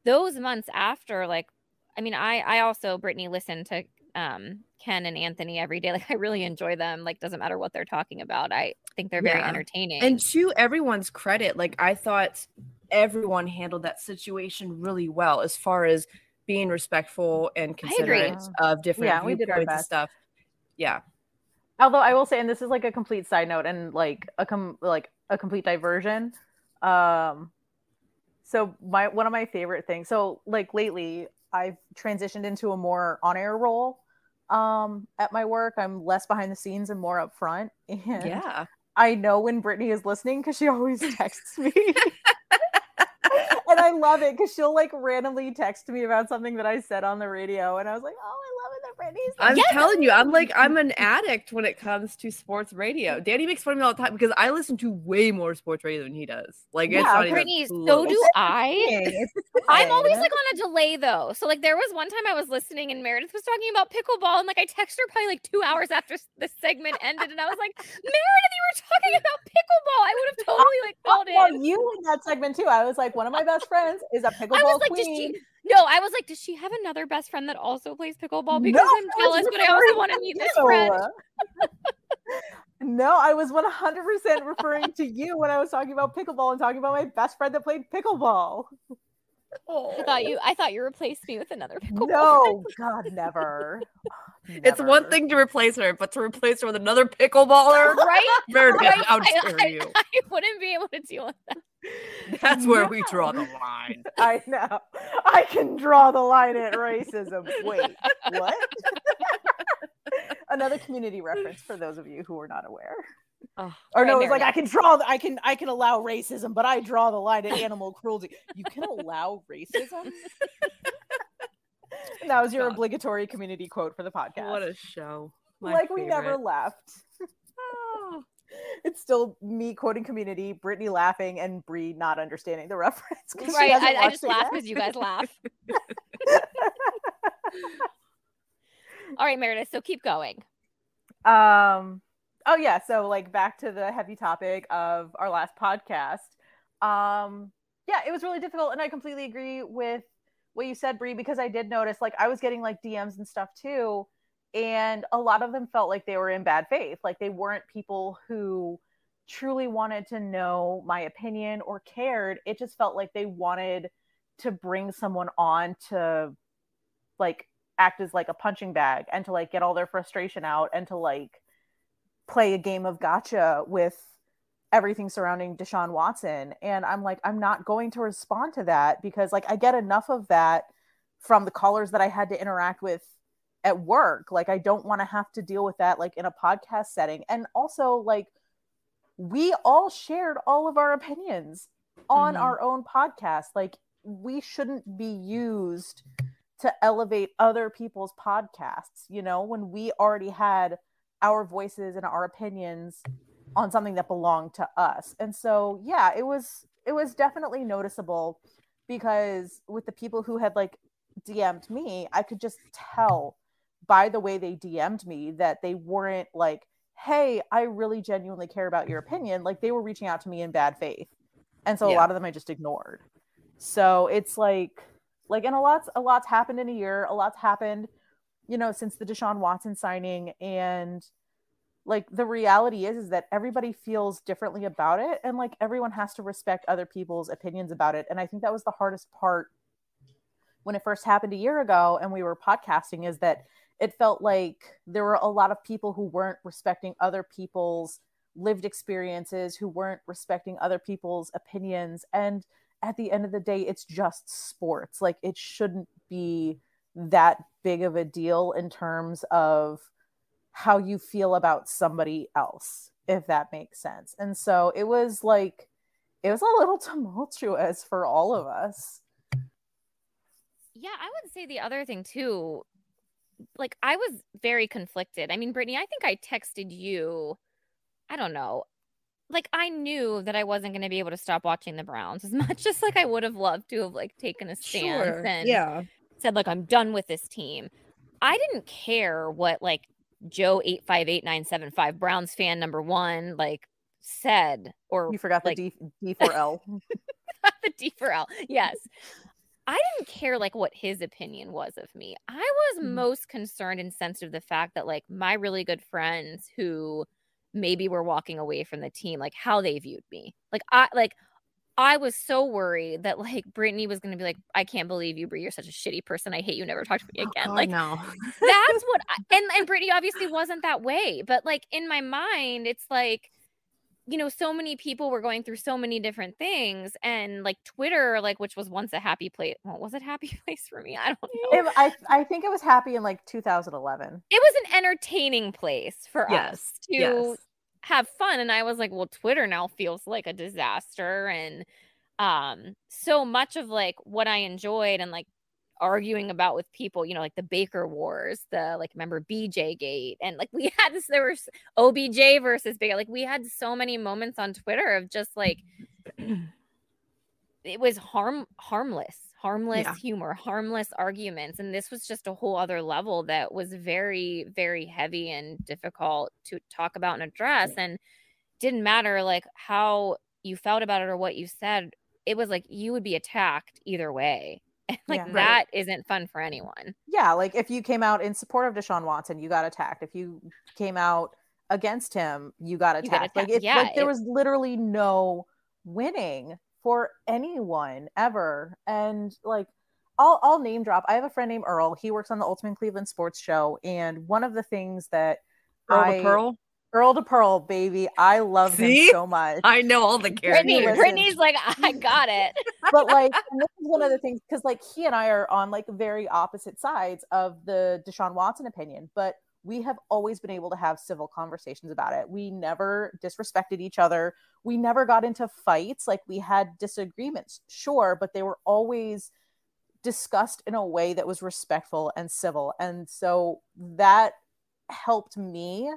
those months after, like I mean, I I also Brittany listened to um Ken and Anthony every day. Like I really enjoy them. Like doesn't matter what they're talking about. I think they're very yeah. entertaining. And to everyone's credit, like I thought everyone handled that situation really well as far as being respectful and considerate of different yeah, we did our best. stuff. Yeah. Although I will say, and this is like a complete side note and like a com- like a complete diversion. Um, so my one of my favorite things. So like lately, I've transitioned into a more on-air role um at my work. I'm less behind the scenes and more up front. And yeah. I know when Brittany is listening because she always texts me. And I love it because she'll like randomly text me about something that I said on the radio, and I was like, "Oh, I love it that Brittany's." I'm yes! telling you, I'm like I'm an addict when it comes to sports radio. Danny makes fun of me all the time because I listen to way more sports radio than he does. Like, yeah, it's not Brittany, so do I. I'm always like on a delay though. So like, there was one time I was listening and Meredith was talking about pickleball, and like I texted her probably like two hours after the segment ended, and I was like, Meredith, you were talking about pickleball. I would have totally like called it. Well, you in that segment too. I was like, one of my best friends is a pickleball I was like, queen. She, no, I was like, does she have another best friend that also plays pickleball? Because no, I'm jealous, but I also want to meet this friend. no, I was 100% referring to you when I was talking about pickleball and talking about my best friend that played pickleball. Oh. I thought you I thought you replaced me with another pickleball. No, God, never. never. It's one thing to replace her, but to replace her with another pickleballer, right? Meredith, right? I, I. I, I wouldn't be able to deal with that. That's where no. we draw the line. I know. I can draw the line at racism. Wait, what? Another community reference for those of you who are not aware. Oh, or no, it's like I can draw. I can I can allow racism, but I draw the line at animal cruelty. You can allow racism. that was your God. obligatory community quote for the podcast. What a show! My like favorite. we never left. oh. It's still me quoting community, Brittany laughing, and Bri not understanding the reference. Right, I, I, just laugh because you guys laugh. All right, Meredith. So keep going. Um oh yeah so like back to the heavy topic of our last podcast um yeah it was really difficult and i completely agree with what you said Bri because i did notice like i was getting like dms and stuff too and a lot of them felt like they were in bad faith like they weren't people who truly wanted to know my opinion or cared it just felt like they wanted to bring someone on to like act as like a punching bag and to like get all their frustration out and to like play a game of gotcha with everything surrounding Deshaun Watson. And I'm like, I'm not going to respond to that because like I get enough of that from the callers that I had to interact with at work. Like I don't want to have to deal with that like in a podcast setting. And also like we all shared all of our opinions on mm-hmm. our own podcast. Like we shouldn't be used to elevate other people's podcasts, you know, when we already had our voices and our opinions on something that belonged to us. And so, yeah, it was it was definitely noticeable because with the people who had like DM'd me, I could just tell by the way they DM'd me that they weren't like, "Hey, I really genuinely care about your mm-hmm. opinion." Like they were reaching out to me in bad faith. And so yeah. a lot of them I just ignored. So, it's like like and a lot's a lot's happened in a year, a lot's happened you know, since the Deshaun Watson signing. And like the reality is, is that everybody feels differently about it. And like everyone has to respect other people's opinions about it. And I think that was the hardest part when it first happened a year ago and we were podcasting is that it felt like there were a lot of people who weren't respecting other people's lived experiences, who weren't respecting other people's opinions. And at the end of the day, it's just sports. Like it shouldn't be that big of a deal in terms of how you feel about somebody else, if that makes sense. And so it was like, it was a little tumultuous for all of us. Yeah, I would say the other thing too, like I was very conflicted. I mean, Brittany, I think I texted you, I don't know, like I knew that I wasn't going to be able to stop watching the Browns as much as like I would have loved to have like taken a stance Sure. and Yeah. said like I'm done with this team. I didn't care what like Joe eight five eight nine seven five Browns fan number one like said or You forgot like- the D D4L. the D for L. Yes. I didn't care like what his opinion was of me. I was Mhm. most concerned and sensitive to the fact that like my really good friends who maybe were walking away from the team, like how they viewed me. Like I like I was so worried that like Brittany was gonna be like, I can't believe you, Bri, you're such a shitty person. I hate you. Never talk to me again. Oh, like no. that's what I, and and Brittany obviously wasn't that way, but like in my mind, it's like you know, so many people were going through so many different things, and like Twitter, like which was once a happy place. Well, was it happy place for me? I don't know. It- I, I think it was happy in like 2011. It was an entertaining place for Yes, us to yes. have fun, and I was like, well, Twitter now feels like a disaster, and um, so much of like what I enjoyed and like arguing about with people, you know, like the Baker Wars, the like remember BJ Gate, and like we had this, there was OBJ versus Baker, like we had so many moments on Twitter of just like it was harm harmless, harmless Yeah. humor, harmless arguments, and this was just a whole other level that was very, very heavy and difficult to talk about and address, and didn't matter like how you felt about it or what you said. It was like you would be attacked either way. And like Yeah. Right. that isn't fun for anyone. Yeah, like if you came out in support of Deshaun Watson, you got attacked. If you came out against him, you got You got attacked. Like attacked. it's Yeah, like there it- was literally no winning for anyone ever. And like I'll I'll name drop. I have a friend named Earl. He works on the Ultimate Cleveland Sports Show, and one of the things that Earl I, to Pearl. Earl to Pearl, baby, I love See? him so much. I know all the characters. listen. Brittany's like, I got it. but like and this is one of the things because like he and I are on like very opposite sides of the Deshaun Watson opinion, but we have always been able to have civil conversations about it. We never disrespected each other. We never got into fights. Like we had disagreements, sure, but they were always discussed in a way that was respectful and civil. And so that helped me.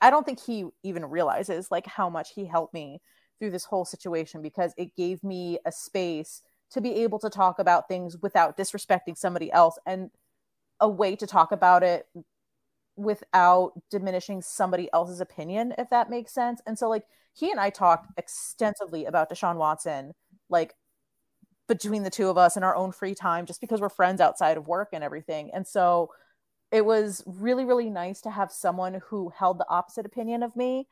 I don't think he even realizes like how much he helped me through this whole situation because it gave me a space to be able to talk about things without disrespecting somebody else and a way to talk about it without diminishing somebody else's opinion if that makes sense. And so like he and i talked extensively about deshaun watson like between the two of us in our own free time just because we're friends outside of work and everything. And so it was really really nice to have someone who held the opposite opinion of me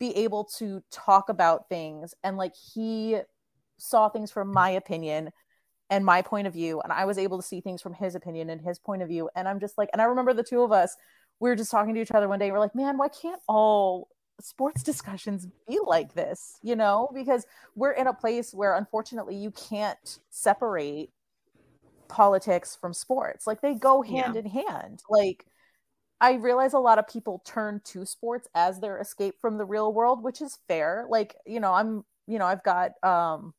be able to talk about things. And like he saw things from my opinion and my point of view and i was able to see things from his opinion and his point of view. And i'm just like and i remember the two of us we were just talking to each other one day and we're like man why can't all sports discussions be like this? You know because we're in a place where unfortunately you can't separate politics from sports like they go hand in hand like I realize a lot of people turn to sports as their escape from the real world, which is fair. Like, you know, I'm, you know, I've got um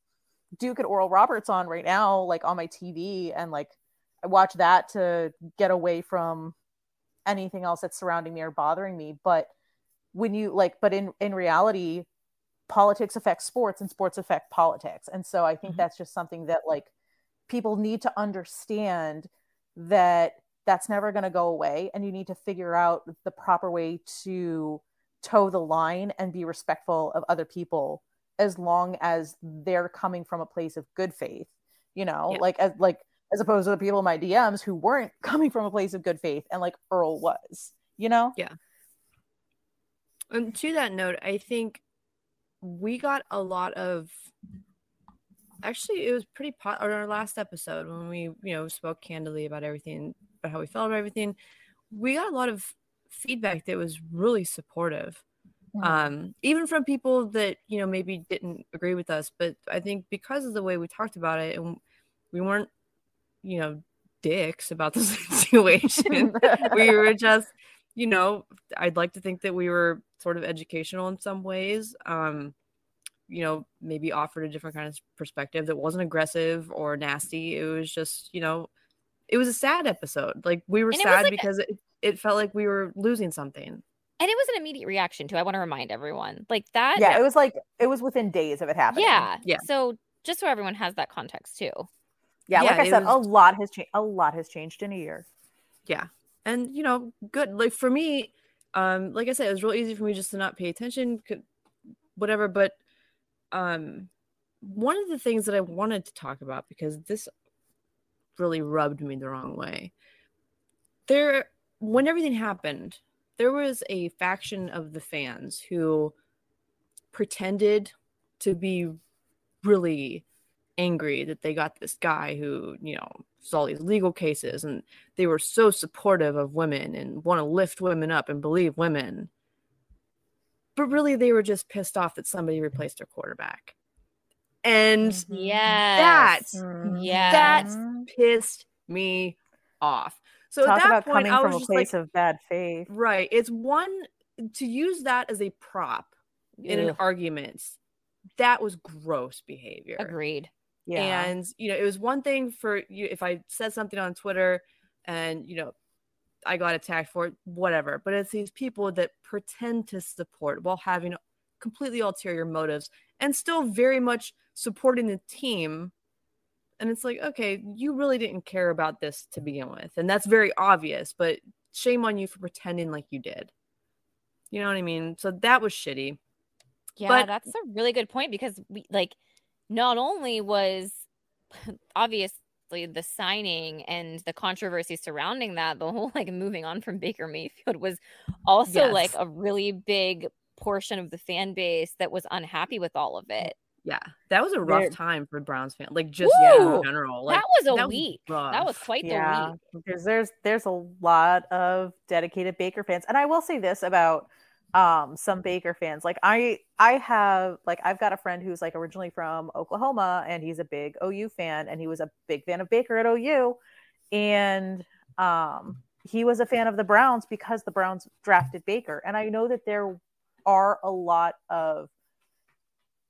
Duke and Oral Roberts on right now, like on my TV, and like I watch that to get away from anything else that's surrounding me or bothering me. But when you like, but in in reality, politics affects sports and sports affect politics. And so I think Mhm. that's just something that like people need to understand that that's never going to go away and you need to figure out the proper way to toe the line and be respectful of other people as long as they're coming from a place of good faith you know Yeah. like as like as opposed to the people in my dms who weren't coming from a place of good faith and like earl was you know Yeah. And to that note, I think we got a lot of actually it was pretty po- on our last episode when we you know spoke candidly about everything about how we felt about everything we got a lot of feedback that was really supportive. Um even from people that you know maybe didn't agree with us but i think because of the way we talked about it and we weren't you know dicks about the situation we were just you know i'd like to think that we were sort of educational in some ways. Um you know maybe offered a different kind of perspective that wasn't aggressive or nasty it was just you know it was a sad episode like we were And it was sad like a- because it, it felt like we were losing something And it was an immediate reaction too. I want to remind everyone. Like that. yeah, it was like it was within days of it happening. Yeah. Yeah. So just so everyone has that context too. yeah. Like I it said, a lot has changed. A lot has changed in a year. yeah and you know good like for me um like i said it was real easy for me just to not pay attention could, whatever but um one of the things that i wanted to talk about because this really rubbed me the wrong way there when everything happened there was a faction of the fans who pretended to be really angry that they got this guy who you know saw all these legal cases and they were so supportive of women and want to lift women up and believe women but really they were just pissed off that somebody replaced their quarterback and yeah, Yes. Mhm. Yes. That's- pissed me off so Talk at that about point coming i from was a just like place of bad faith. right it's one to use that as a prop in an argument that was gross behavior Agreed. Yeah. and you know it was one thing for you if i said something on twitter and you know i got attacked for it whatever but it's these people that pretend to support while having completely ulterior motives and still very much supporting the team. And it's like okay you really didn't care about this to begin with. And that's very obvious but shame on you for pretending like you did. You know what i mean? So that was shitty. Yeah, But- that's a really good point because we like not only was obviously the signing and the controversy surrounding that, the whole like moving on from Baker Mayfield was also Yes. like a really big portion of the fan base that was unhappy with all of it. yeah that was a rough There- time for browns fan like just yeah, Woo! in general like that was a that week. rough. that was quite the yeah week. because there's there's a lot of dedicated baker fans and i will say this about um some baker fans. Like i i have like i've got a friend who's like originally from oklahoma and he's a big ou fan and he was a big fan of baker at ou and um he was a fan of the browns because the browns drafted baker. And i know that there are a lot of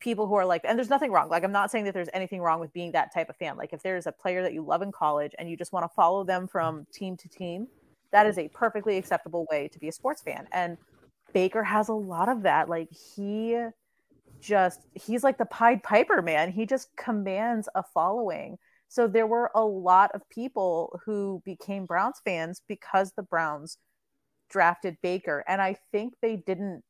people who are like and there's nothing wrong. Like i'm not saying that there's anything wrong with being that type of fan. Like if there's a player that you love in college and you just want to follow them from team to team that is a perfectly acceptable way to be a sports fan. And baker has a lot of that. Like he just he's like the pied piper man. He just commands a following. So there were a lot of people who became browns fans because the browns drafted baker. And i think they didn't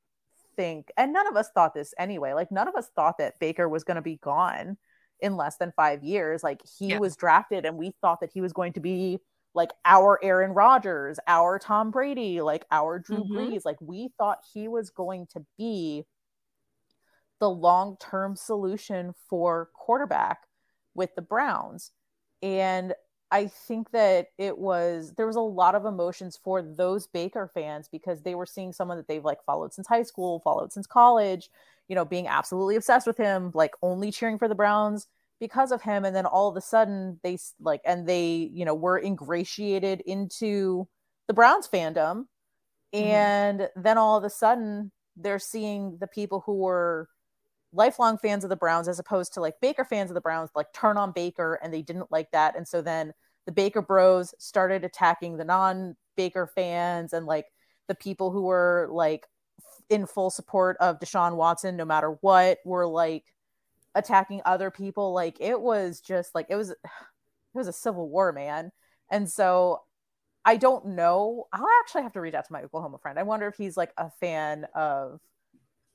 think, and none of us thought this anyway, like none of us thought that Baker was going to be gone in less than five years. Like he Yeah. was drafted, and we thought that he was going to be like our Aaron Rodgers, our Tom Brady, like our Drew Mhm. Brees. Like we thought he was going to be the long term solution for quarterback with the Browns. And I think that it was there was a lot of emotions for those Baker fans because they were seeing someone that they've like followed since high school, followed since college, you know, being absolutely obsessed with him, like only cheering for the Browns because of him and then all of a sudden they like and they, you know, were ingratiated into the Browns fandom. Mm-hmm. And then all of a sudden they're seeing the people who were lifelong fans of the Browns as opposed to like Baker fans of the Browns like turn on Baker and they didn't like that. And so then the Baker bros started attacking the non Baker fans and like the people who were like in full support of Deshaun Watson no matter what were like attacking other people like it was just like it was it was a civil war man and so I don't know I'll actually have to reach out to my Oklahoma friend I wonder if he's like a fan of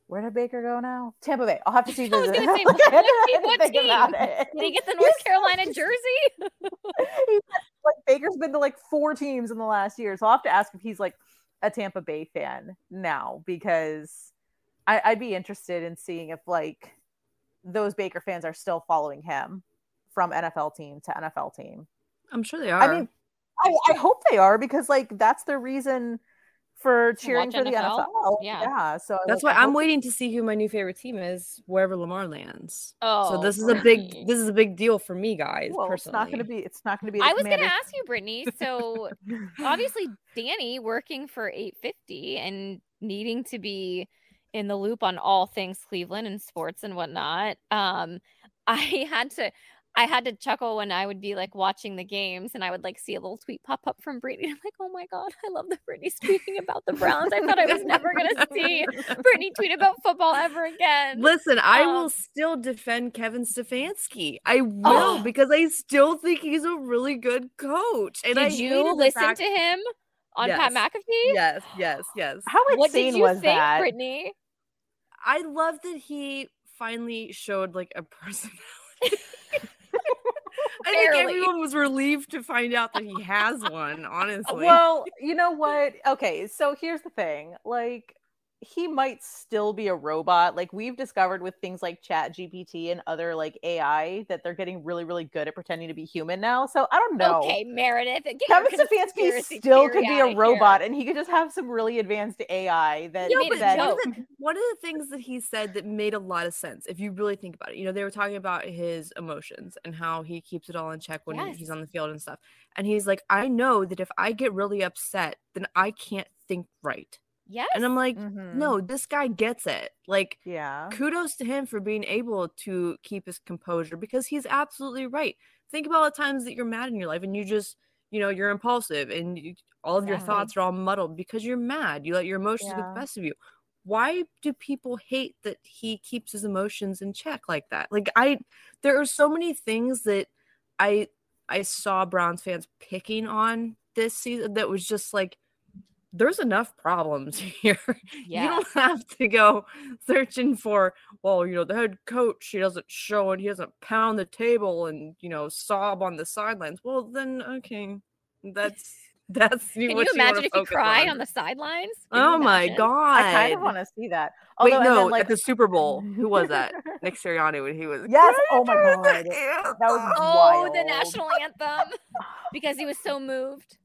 where did Baker go now? Tampa Bay. I'll have to see. I was gonna say, Like, what- I had to- what I had to team? about it. Did he get the North Carolina jersey? Like Baker's been to like four teams in the last year, so I'll have to ask if he's like a Tampa Bay fan now because I, I'd be interested in seeing if like those Baker fans are still following him from NFL team to NFL team. I'm sure they are. I mean, I, I hope they are because like that's the reason for cheering watch for the NFL? NFL. Yeah. So that's like, why I I'm waiting to see who my new favorite team is wherever Lamar lands. Oh, so this is a big this is a big deal for me, guys. Well, it's not going to be. It's not going to be. I was going to ask you, Brittany. So obviously, Danny working for 850 and needing to be in the loop on all things Cleveland and sports and whatnot. Um, I had to. I had to chuckle when I would be like watching the games and I would like see a little tweet pop up from Brittany. I'm like, oh my God, I love that Brittany's tweeting about the Browns. I thought I was never going to see Brittany tweet about football ever again. Listen, I Um, will still defend Kevin Stefanski. I will Oh. because I still think he's a really good coach. And I Did you listen fact- to him on Pat McAfee? Yes, yes, yes. How What insane did you was think, that? Brittany? I love that he finally showed like a personality. I think everyone was relieved to find out that he has one, honestly. Well, you know what? Okay, so here's the thing. Like he might still be a robot. Like we've discovered with things like Chat GPT and other like AI that they're getting really, really good at pretending to be human now. So I don't know. Okay, Meredith. Kevin Stefanski still could be a robot here. and he could just have some really advanced AI that, a that one, of the, one of the things that he said that made a lot of sense, if you really think about it, you know, they were talking about his emotions and how he keeps it all in check when he's on the field and stuff. And he's like, I know that if I get really upset, then I can't think right. Yes. And I'm like, Mhm. no, this guy gets it. Like, yeah. kudos to him for being able to keep his composure because he's absolutely right. Think about all the times that you're mad in your life and you just, you know, you're impulsive and you, all of your thoughts are all muddled because you're mad. You let your emotions get the best of you. Why do people hate that he keeps his emotions in check like that? Like I there are so many things that I I saw Browns fans picking on this season that was just like there's enough problems here. yeah. You don't have to go searching for, well, you know, the head coach, he doesn't show and he doesn't pound the table and, you know, sob on the sidelines. Well, then, okay. That's, that's Can you imagine wanna if you cry on. on the sidelines? Can Oh my? God. I kind of want to see that. Wait, Although, and no, then, like at the Super Bowl. Who was that? Nick Sirianni when he was. Yes, oh my God. That was Oh, the national anthem. because he was so moved.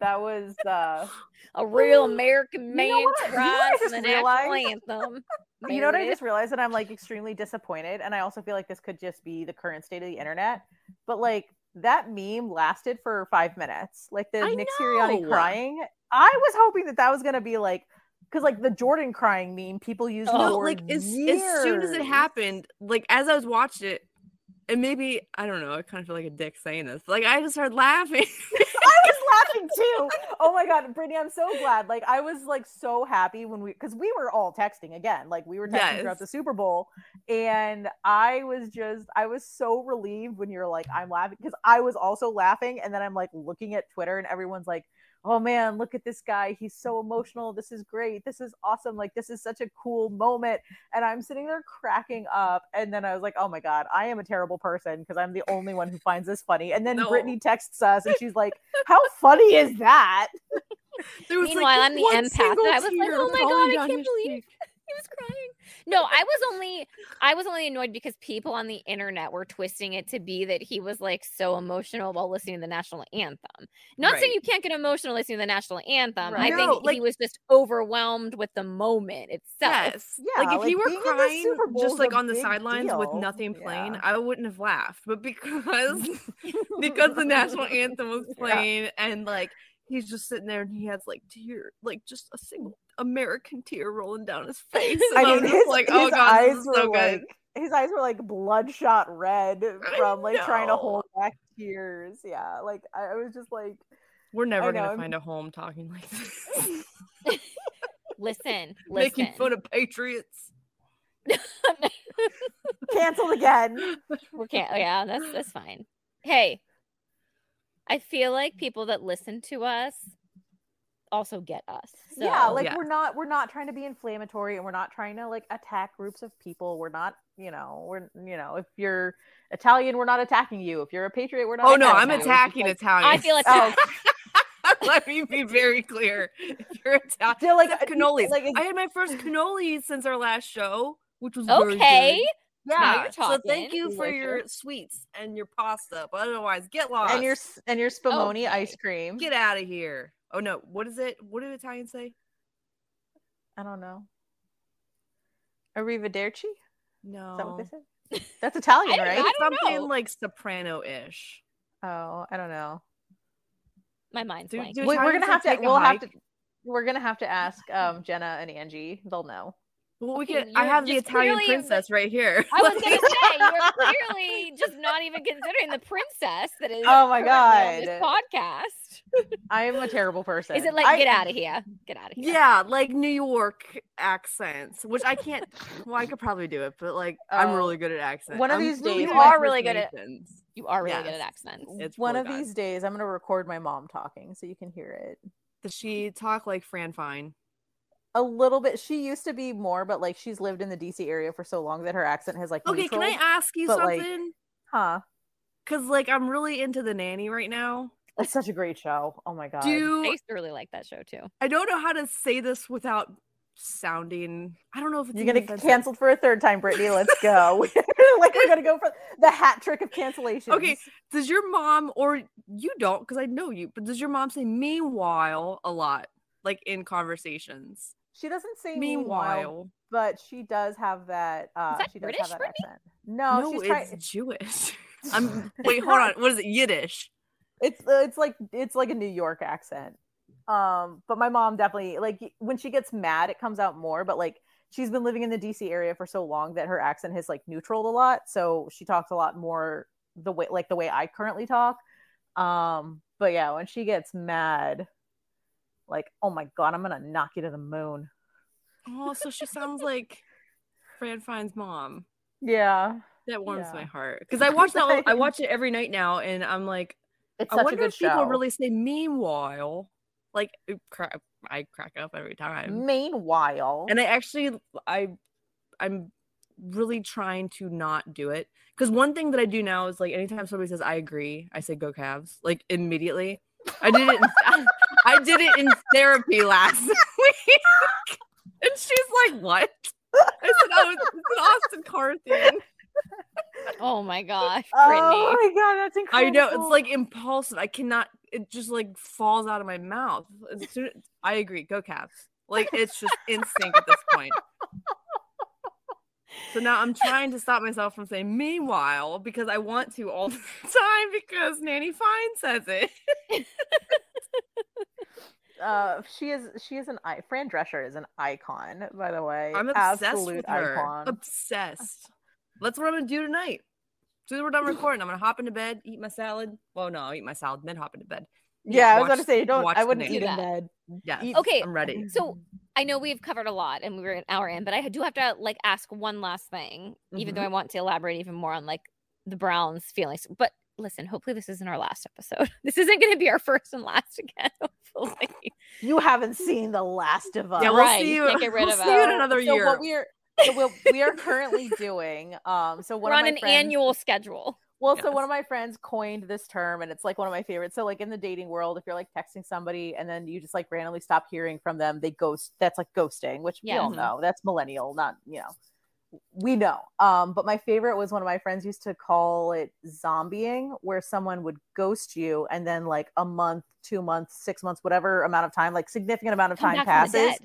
That was uh A real American man? You know what I cries the realized? anthem. you know what I just realized that I'm like extremely disappointed and I also feel like this could just be the current state of the internet. But like that meme lasted for 5 minutes. Like the I Nick Sirianni crying. I was hoping that that was going to be like cuz like the Jordan crying meme people used Oh, no, for like as, as soon as it happened, like as I was watching it, and maybe I don't know, I kind of feel like a dick saying this. Like I just started laughing. I was laughing too. Oh my god, Brittany, I'm so glad. Like I was like so happy when we because we were all texting again. Like we were texting throughout the Super Bowl. And I was just I was so relieved when you're like, I'm laughing because I was also laughing. And then I'm like looking at Twitter and everyone's like, Oh man, look at this guy. He's so emotional. This is great. This is awesome. Like this is such a cool moment. And I'm sitting there cracking up. And then I was like, Oh my god, I am a terrible person because I'm the only one who finds this funny. And then No. Brittany texts us and she's like, How funny is that? There was, Meanwhile, I'm the empath, I was like, "Oh my God, I can't believe cheek. he was crying. No, I was only I was only annoyed because people on the internet were twisting it to be that he was like so emotional while listening to the national anthem. Not saying you can't get emotional listening to the national anthem. I Right. think like- he was just overwhelmed with the moment itself. Yes. Yeah, like if like, he were being in the crying just like on the sidelines with nothing playing, Yeah. I wouldn't have laughed. But because because the national anthem was Yeah. playing and like he's just sitting there and he has like tear like just a single American tear rolling down his face. And I I mean, was his, just like, oh his god, eyes were so good. like his eyes were like bloodshot red from like trying to hold back tears. Yeah, like I I was just like, We're never know, gonna I'm- find a home talking like this. Listen, listen. Making fun of patriots. canceled again. we can't. Yeah, that's that's fine. Hey, I feel like people that listen to us also get us. So, yeah, like Yeah. we're not we're not trying to be inflammatory and we're not trying to like attack groups of people. We're not, you know, we're you know, if you're Italian, we're not attacking you. If you're a patriot, we're not. Oh no, I'm attacking you. Attacking like, Italian. I feel Oh. Let me be very clear. If you're Italian, Feel like cannolis. Like, I had my first cannolis since our last show, which was very Okay. Good. Yeah. you're So thank talking. you for your sweets and your pasta, but otherwise, get lost. and your s- and your spumoni Okay. ice cream. get out of here. Oh no, what is it? What do Italians say? I don't know. Arrivederci? Is No, Is that what they say? That's Italian, I right? I It's don't something know. like soprano-ish. Oh, I don't know. My mind's Do- blank. do We, we're gonna have to. We'll have to. We're gonna have to ask um Jenna and Angie. They'll know. Well, we can. I have the Italian clearly- princess right here. I was gonna say you're clearly just not even considering the princess that is. Oh my currently on This God. podcast. I am a terrible person. Is it like I- get out of here? Get out of here. yeah, like New York accents, which I can't. well, I could probably do it, but like I'm Oh, really good at accents. one of I'm these really days You are really good at- You are really good at accents. It's One really of bad. these days, I'm gonna record my mom talking so you can hear it. Does she talk like Fran Fine? A little bit. She used to be more, but like she's lived in the DC area for so long that her accent has like. Okay, can I ask you but, like- something? Huh? Because like I'm really into the nanny right now. It's such a great show. Oh my god. Do I used to really like that show too. I don't know how to say this without sounding. I don't know if it's You're even gonna get canceled for a third time, Brittany. Let's go. like we're gonna go for the hat trick of cancellation. Okay, does your mom or you don't because I know you, but does your mom say meanwhile a lot, like in conversations? She doesn't say meanwhile, Meanwhile, but she does have that. Uh, that she does British, have that Brittany? accent. No, no, she's it's trying. Jewish. I'm wait, hold on. What is it? Yiddish. It's uh, it's like it's like a New York accent. Um, but my mom definitely like when she gets mad, it comes out more. But like she's been living in the DC area for so long that her accent has like neutraled a lot, so she talks a lot more the way like the way I currently talk. Um, but yeah, when she gets mad, like oh my god, I'm gonna knock you to the moon. Oh, so she sounds like Fran Fine's mom. Yeah, That warms my heart because I watch that. I watch it every night now, and I'm like, it's I such a wonder good if people show. really say meanwhile. Like, cra- I crack up every time. Meanwhile, and I actually I I'm really trying to not do it because one thing that I do now is like anytime somebody says I agree, I say go Cavs like immediately. I did it. In, I did it in therapy last week, and she's like, "What?" I said, "Oh, it's an Austin Carr thing." Oh my gosh, oh Brittany. oh my god, that's incredible. I know it's like impulsive. I cannot. It just like falls out of my mouth. As soon I agree. Go Cavs. Like it's just instinct at this point. So now I'm trying to stop myself from saying meanwhile because I want to all the time because Nanny Fine says it. uh she is she is an i fran drescher is an icon by the way I'm obsessed absolute with her. icon Obsessed. That's what I'm gonna do tonight. As soon as we're done recording, I'm gonna hop into bed, eat my salad. Well, no, I'll eat my salad, then hop into bed. yeah i was about watch- to say don't watch i wouldn't eat in Do bed Yeah. Okay, I'm ready. So I know we've covered a lot and we were an hour in, but I do have to like ask one last thing, even though I want to elaborate even more on like the Browns' feelings. But listen, hopefully this isn't our last episode. This isn't going to be our first and last again. Hopefully, you haven't seen the last of us Yeah, we'll Right, see you you. can't get rid we'll of see you in another so year. what we're so we'll, we are currently doing um so one we're of on my an friends, annual schedule. Well so one of my friends coined this term and it's like one of my favorites so like in the dating world if you're like texting somebody and then you just like randomly stop hearing from them they ghost that's like ghosting which we all Yes. know that's millennial not you know we know um but my favorite was one of my friends used to call it zombieing where someone would ghost you and then like a month two months six months whatever amount of time like significant amount of Come time back from the passes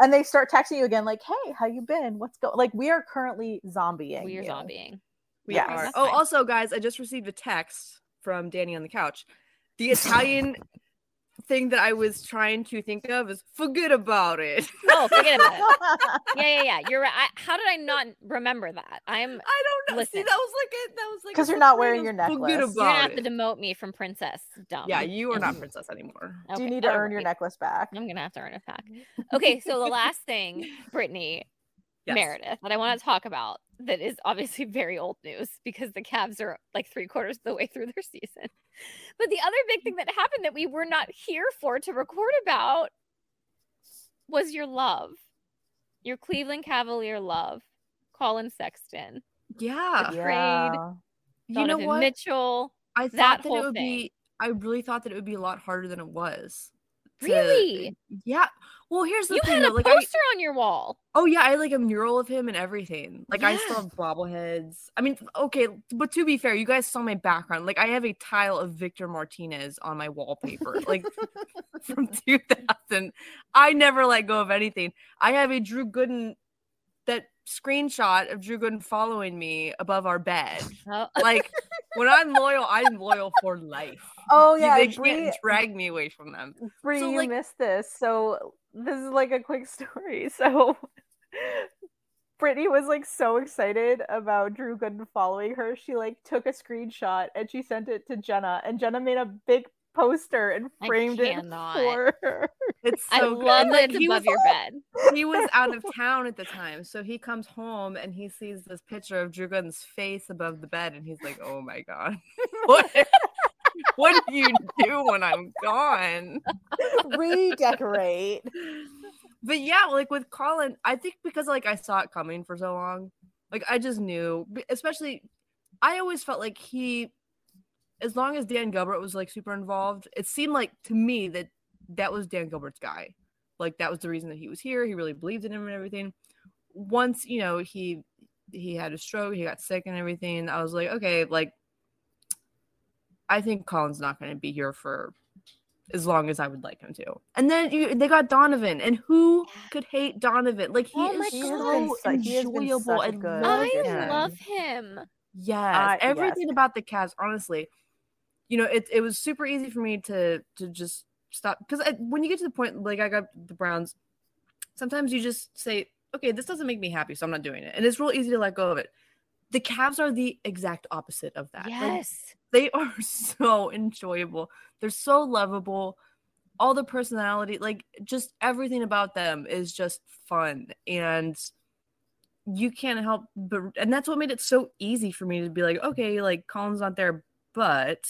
and they start texting you again like hey how you been what's going like we are currently zombieing We are you. zombieing. We Yes. are. Oh, also, guys, I just received a text from Danny on the couch. The Italian thing that I was trying to think of is forget about it. Oh, forget about it. Yeah, yeah, yeah. You're right. I, how did I not remember that? I'm. I don't know. See, Listen. that was like it. that was like because you're not wearing of your Forget necklace. You're gonna about have to demote me from princess. Dumb. Yeah, you are not and- princess anymore. do you need to all earn your necklace back I'm gonna have to earn it back. Okay, so the last thing, Brittany, Yes. Meredith, that I want to talk about that is obviously very old news because the Cavs are like three quarters of the way through their season. But the other big thing that happened that we were not here for to record about was your love, your Cleveland Cavalier love, Collin Sexton, Yeah. trade, Yeah. You know Donovan what? Mitchell. I thought that, whole it would thing. be I really thought that it would be a lot harder than it was. To- Really? yeah. Well, here's the You thing. had a like, I, poster on your wall. oh yeah, I had, like a mural of him and everything. Like I still have bobbleheads. I mean, okay, but to be fair, you guys saw my background. Like I have a tile of Victor Martinez on my wallpaper, like from 2000. I never let go of anything. I have a Drew Gooden that screenshot of Drew Gooden following me above our bed. Oh, Like when I'm loyal, I'm loyal for life. Oh yeah, they Bri, can't drag me away from them. Bri, So, you like- missed this. So this is like a quick story. So Brittany was like so excited about Drew Gooden following her. She like took a screenshot and she sent it to Jenna, and Jenna made a big poster and framed it cannot. for her. It's I so good. love that like, it's he above was- your bed. he was out of town at the time. So he comes home and he sees this picture of Drew Gooden's face above the bed and he's like, Oh my god. what what do you do when I'm gone? Redecorate. But yeah, like with Collin, I think because like I saw it coming for so long, like I just knew, especially I always felt like he as long as Dan Gilbert was like super involved, it seemed like to me that that was Dan Gilbert's guy. Like that was the reason that he was here. He really believed in him and everything. Once, you know, he he had a stroke, he got sick and everything. I was like, okay, like I think Collin's not going to be here for as long as I would like him to. And then you, they got Donovan, and who could hate Donovan? Like he Oh is so been su- he has been enjoyable. and a I good I him. love him. Yes, Uh, everything yes. about the Cavs, honestly, you know, it it was super easy for me to to just stop because when you get to the point like I got the Browns, sometimes you just say, okay, this doesn't make me happy, so I'm not doing it, and it's real easy to let go of it. The Cavs are the exact opposite of that. Like, Yes. They are so enjoyable. They're so lovable. All the personality, like just everything about them is just fun. And you can't help but and that's what made it so easy for me to be like, okay, like Collin's not there, but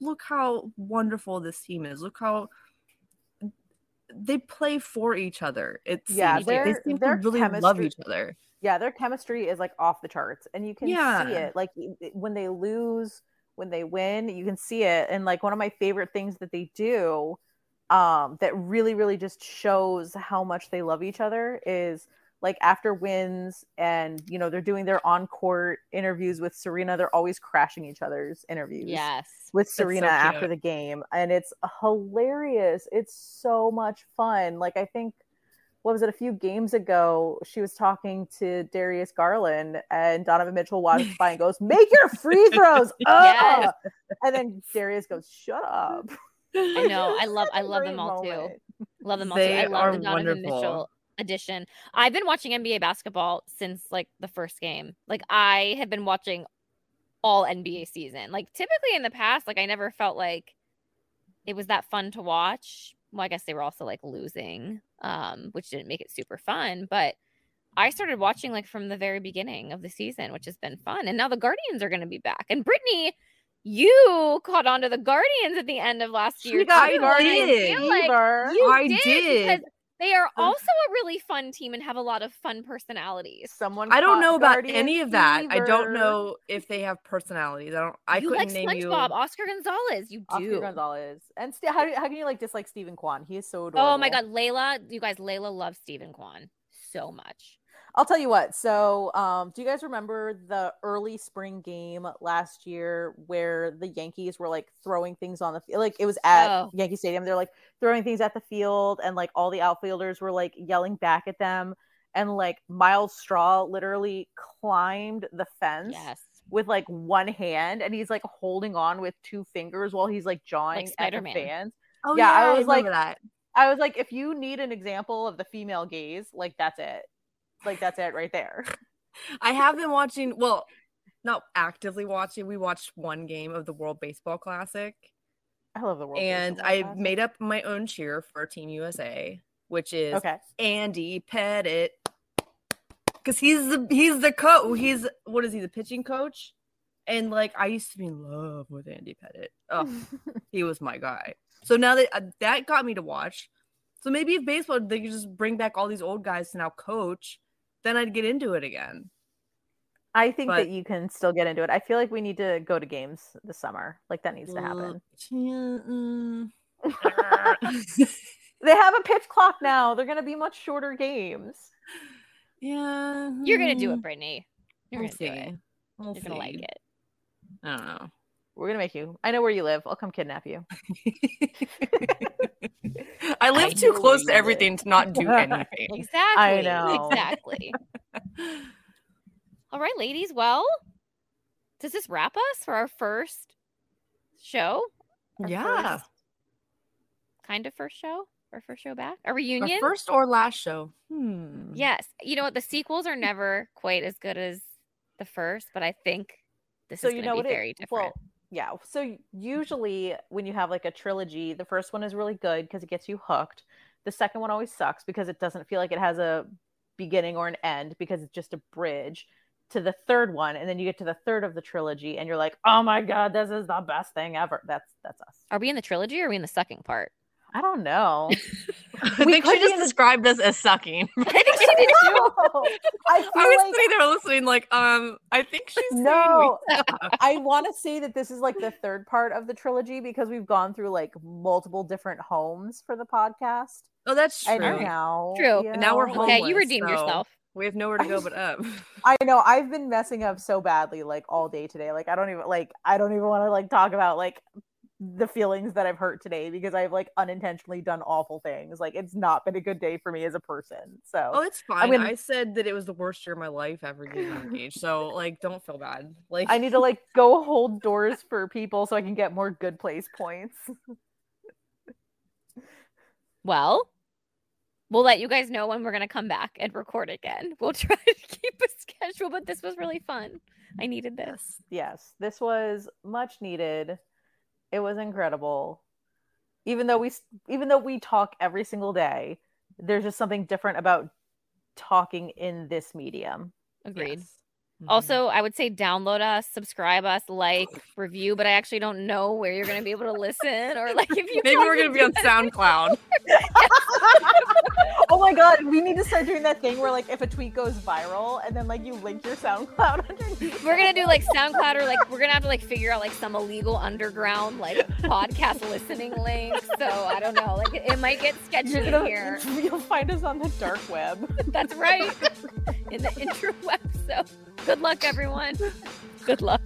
look how wonderful this team is. Look how they play for each other. It's Yeah, they seem to really love each other. yeah their chemistry is like off the charts and you can Yeah. see it like when they lose when they win you can see it and like one of my favorite things that they do um that really really just shows how much they love each other is like after wins and you know they're doing their on-court interviews with Serena they're always crashing each other's interviews Yes. with so Serena after the game, and it's hilarious. It's so much fun. Like I think, what was it? A few games ago, she was talking to Darius Garland, and Donovan Mitchell walks by and goes, "Make your free throws!" Yes. Uh, and then Darius goes, "Shut up." I know. I love I love them Great all too. Love them all They too. I love are the Donovan wonderful. Mitchell edition. I've been watching NBA basketball since like the first game. Like I have been watching all NBA season. Like typically in the past, like I never felt like it was that fun to watch. Well, I guess they were also like losing, um, which didn't make it super fun. But I started watching like from the very beginning of the season, which has been fun. And now the Guardians are going to be back. And Brittany, you caught on to the Guardians at the end of last She year. got too, and Guardian I feel like you I did, did. because they are also a really fun team and have a lot of fun personalities. Someone I don't caught know about Guardian any of that. I don't know if they have personalities. I don't. I you couldn't like name you. SpongeBob, Oscar Gonzalez. You do. Oscar. Gonzalez. And st- how, how can you like dislike Steven Kwan? He is so adorable. Oh my god, Layla! You guys, Layla loves Steven Kwan so much. I'll tell you what. So, um, do you guys remember the early spring game last year where the Yankees were like throwing things on the field? Like it was at Oh. Yankee Stadium. They're like throwing things at the field, and like all the outfielders were like yelling back at them. And like Myles Straw literally climbed the fence Yes, with like one hand, and he's like holding on with two fingers while he's like jawing at the fans. Oh Yeah, I yeah, was like- that. I was like, if you need an example of the female gaze, like that's it. Like that's it right there. I have been watching. Well, not actively watching. We watched one game of the World Baseball Classic, I love the world. and Baseball I made up my own cheer for Team USA, which is okay. Andy Pettitte, because he's the he's the coach. He's what is he? The pitching coach. And like I used to be in love with Andy Pettitte. Oh, he was my guy. So now that uh, that got me to watch. So maybe if baseball they could just bring back all these old guys to now coach, then I'd get into it again. I think But- that you can still get into it. I feel like we need to go to games this summer. Like that needs to happen. They have a pitch clock now. They're gonna be much shorter games. Yeah. You're gonna do mm, it, Brittany. You're We'll gonna do it. We'll You're gonna like it. I don't know. We're gonna make you. I know where you live. I'll come kidnap you. I live I too close to you everything to not do anything. Exactly. know. Exactly. All right, ladies. Well, does this wrap us for our first show? Our yeah. first- kind of first show? Our first show back? A Our reunion? first or last show. Hmm. Yes. You know what? The sequels are never quite as good as the first, but I think this So is you going know to what? be it- very different. Well, yeah. So mm-hmm. usually when you have like a trilogy, the first one is really good because it gets you hooked. The second one always sucks because it doesn't feel like it has a beginning or an end because it's just a bridge to the third one, and then you get to the third of the trilogy, and you're like, "Oh my god, this is the best thing ever." That's that's us. are we in the trilogy or are we in the sucking part? I don't know. I We think she just in the- described us as sucking. I think she did I I was like sitting there listening, like, um, I think she's no. I want to say that this is like the third part of the trilogy because we've gone through like multiple different homes for the podcast. Oh, that's true. And now, True. you And now we're know, Okay, you Homeless, redeemed so- yourself. We have nowhere to go but up. I know I've been messing up so badly like all day today. Like I don't even like I don't even want to like talk about like the feelings that I've hurt today because I've like unintentionally done awful things. Like it's not been a good day for me as a person. So Oh, it's fine. gonna- I said that it was the worst year of my life ever getting engaged. So, like, don't feel bad. Like, I need to like go hold doors for people so I can get more good place points. Well, we'll let you guys know when we're going to come back and record again. We'll try to keep a schedule, but this was really fun. I needed this. yes, this was much needed. It was incredible. Even though we even though we talk every single day, there's just something different about talking in this medium. Agreed. yes. Mhm. Also, I would say download us, subscribe us, like, review, but I actually don't know where you're going to be able to listen or like if you maybe we're gonna be on. SoundCloud. Oh my god, we need to start doing that thing where like if a tweet goes viral and then like you link your SoundCloud underneath. We're gonna do like SoundCloud or like we're gonna have to like figure out like some illegal underground like podcast listening link. So I don't know. Like it, it might get sketchy gonna, here. you'll find us on the dark web. That's right. In the interweb. So good luck, everyone. Good luck.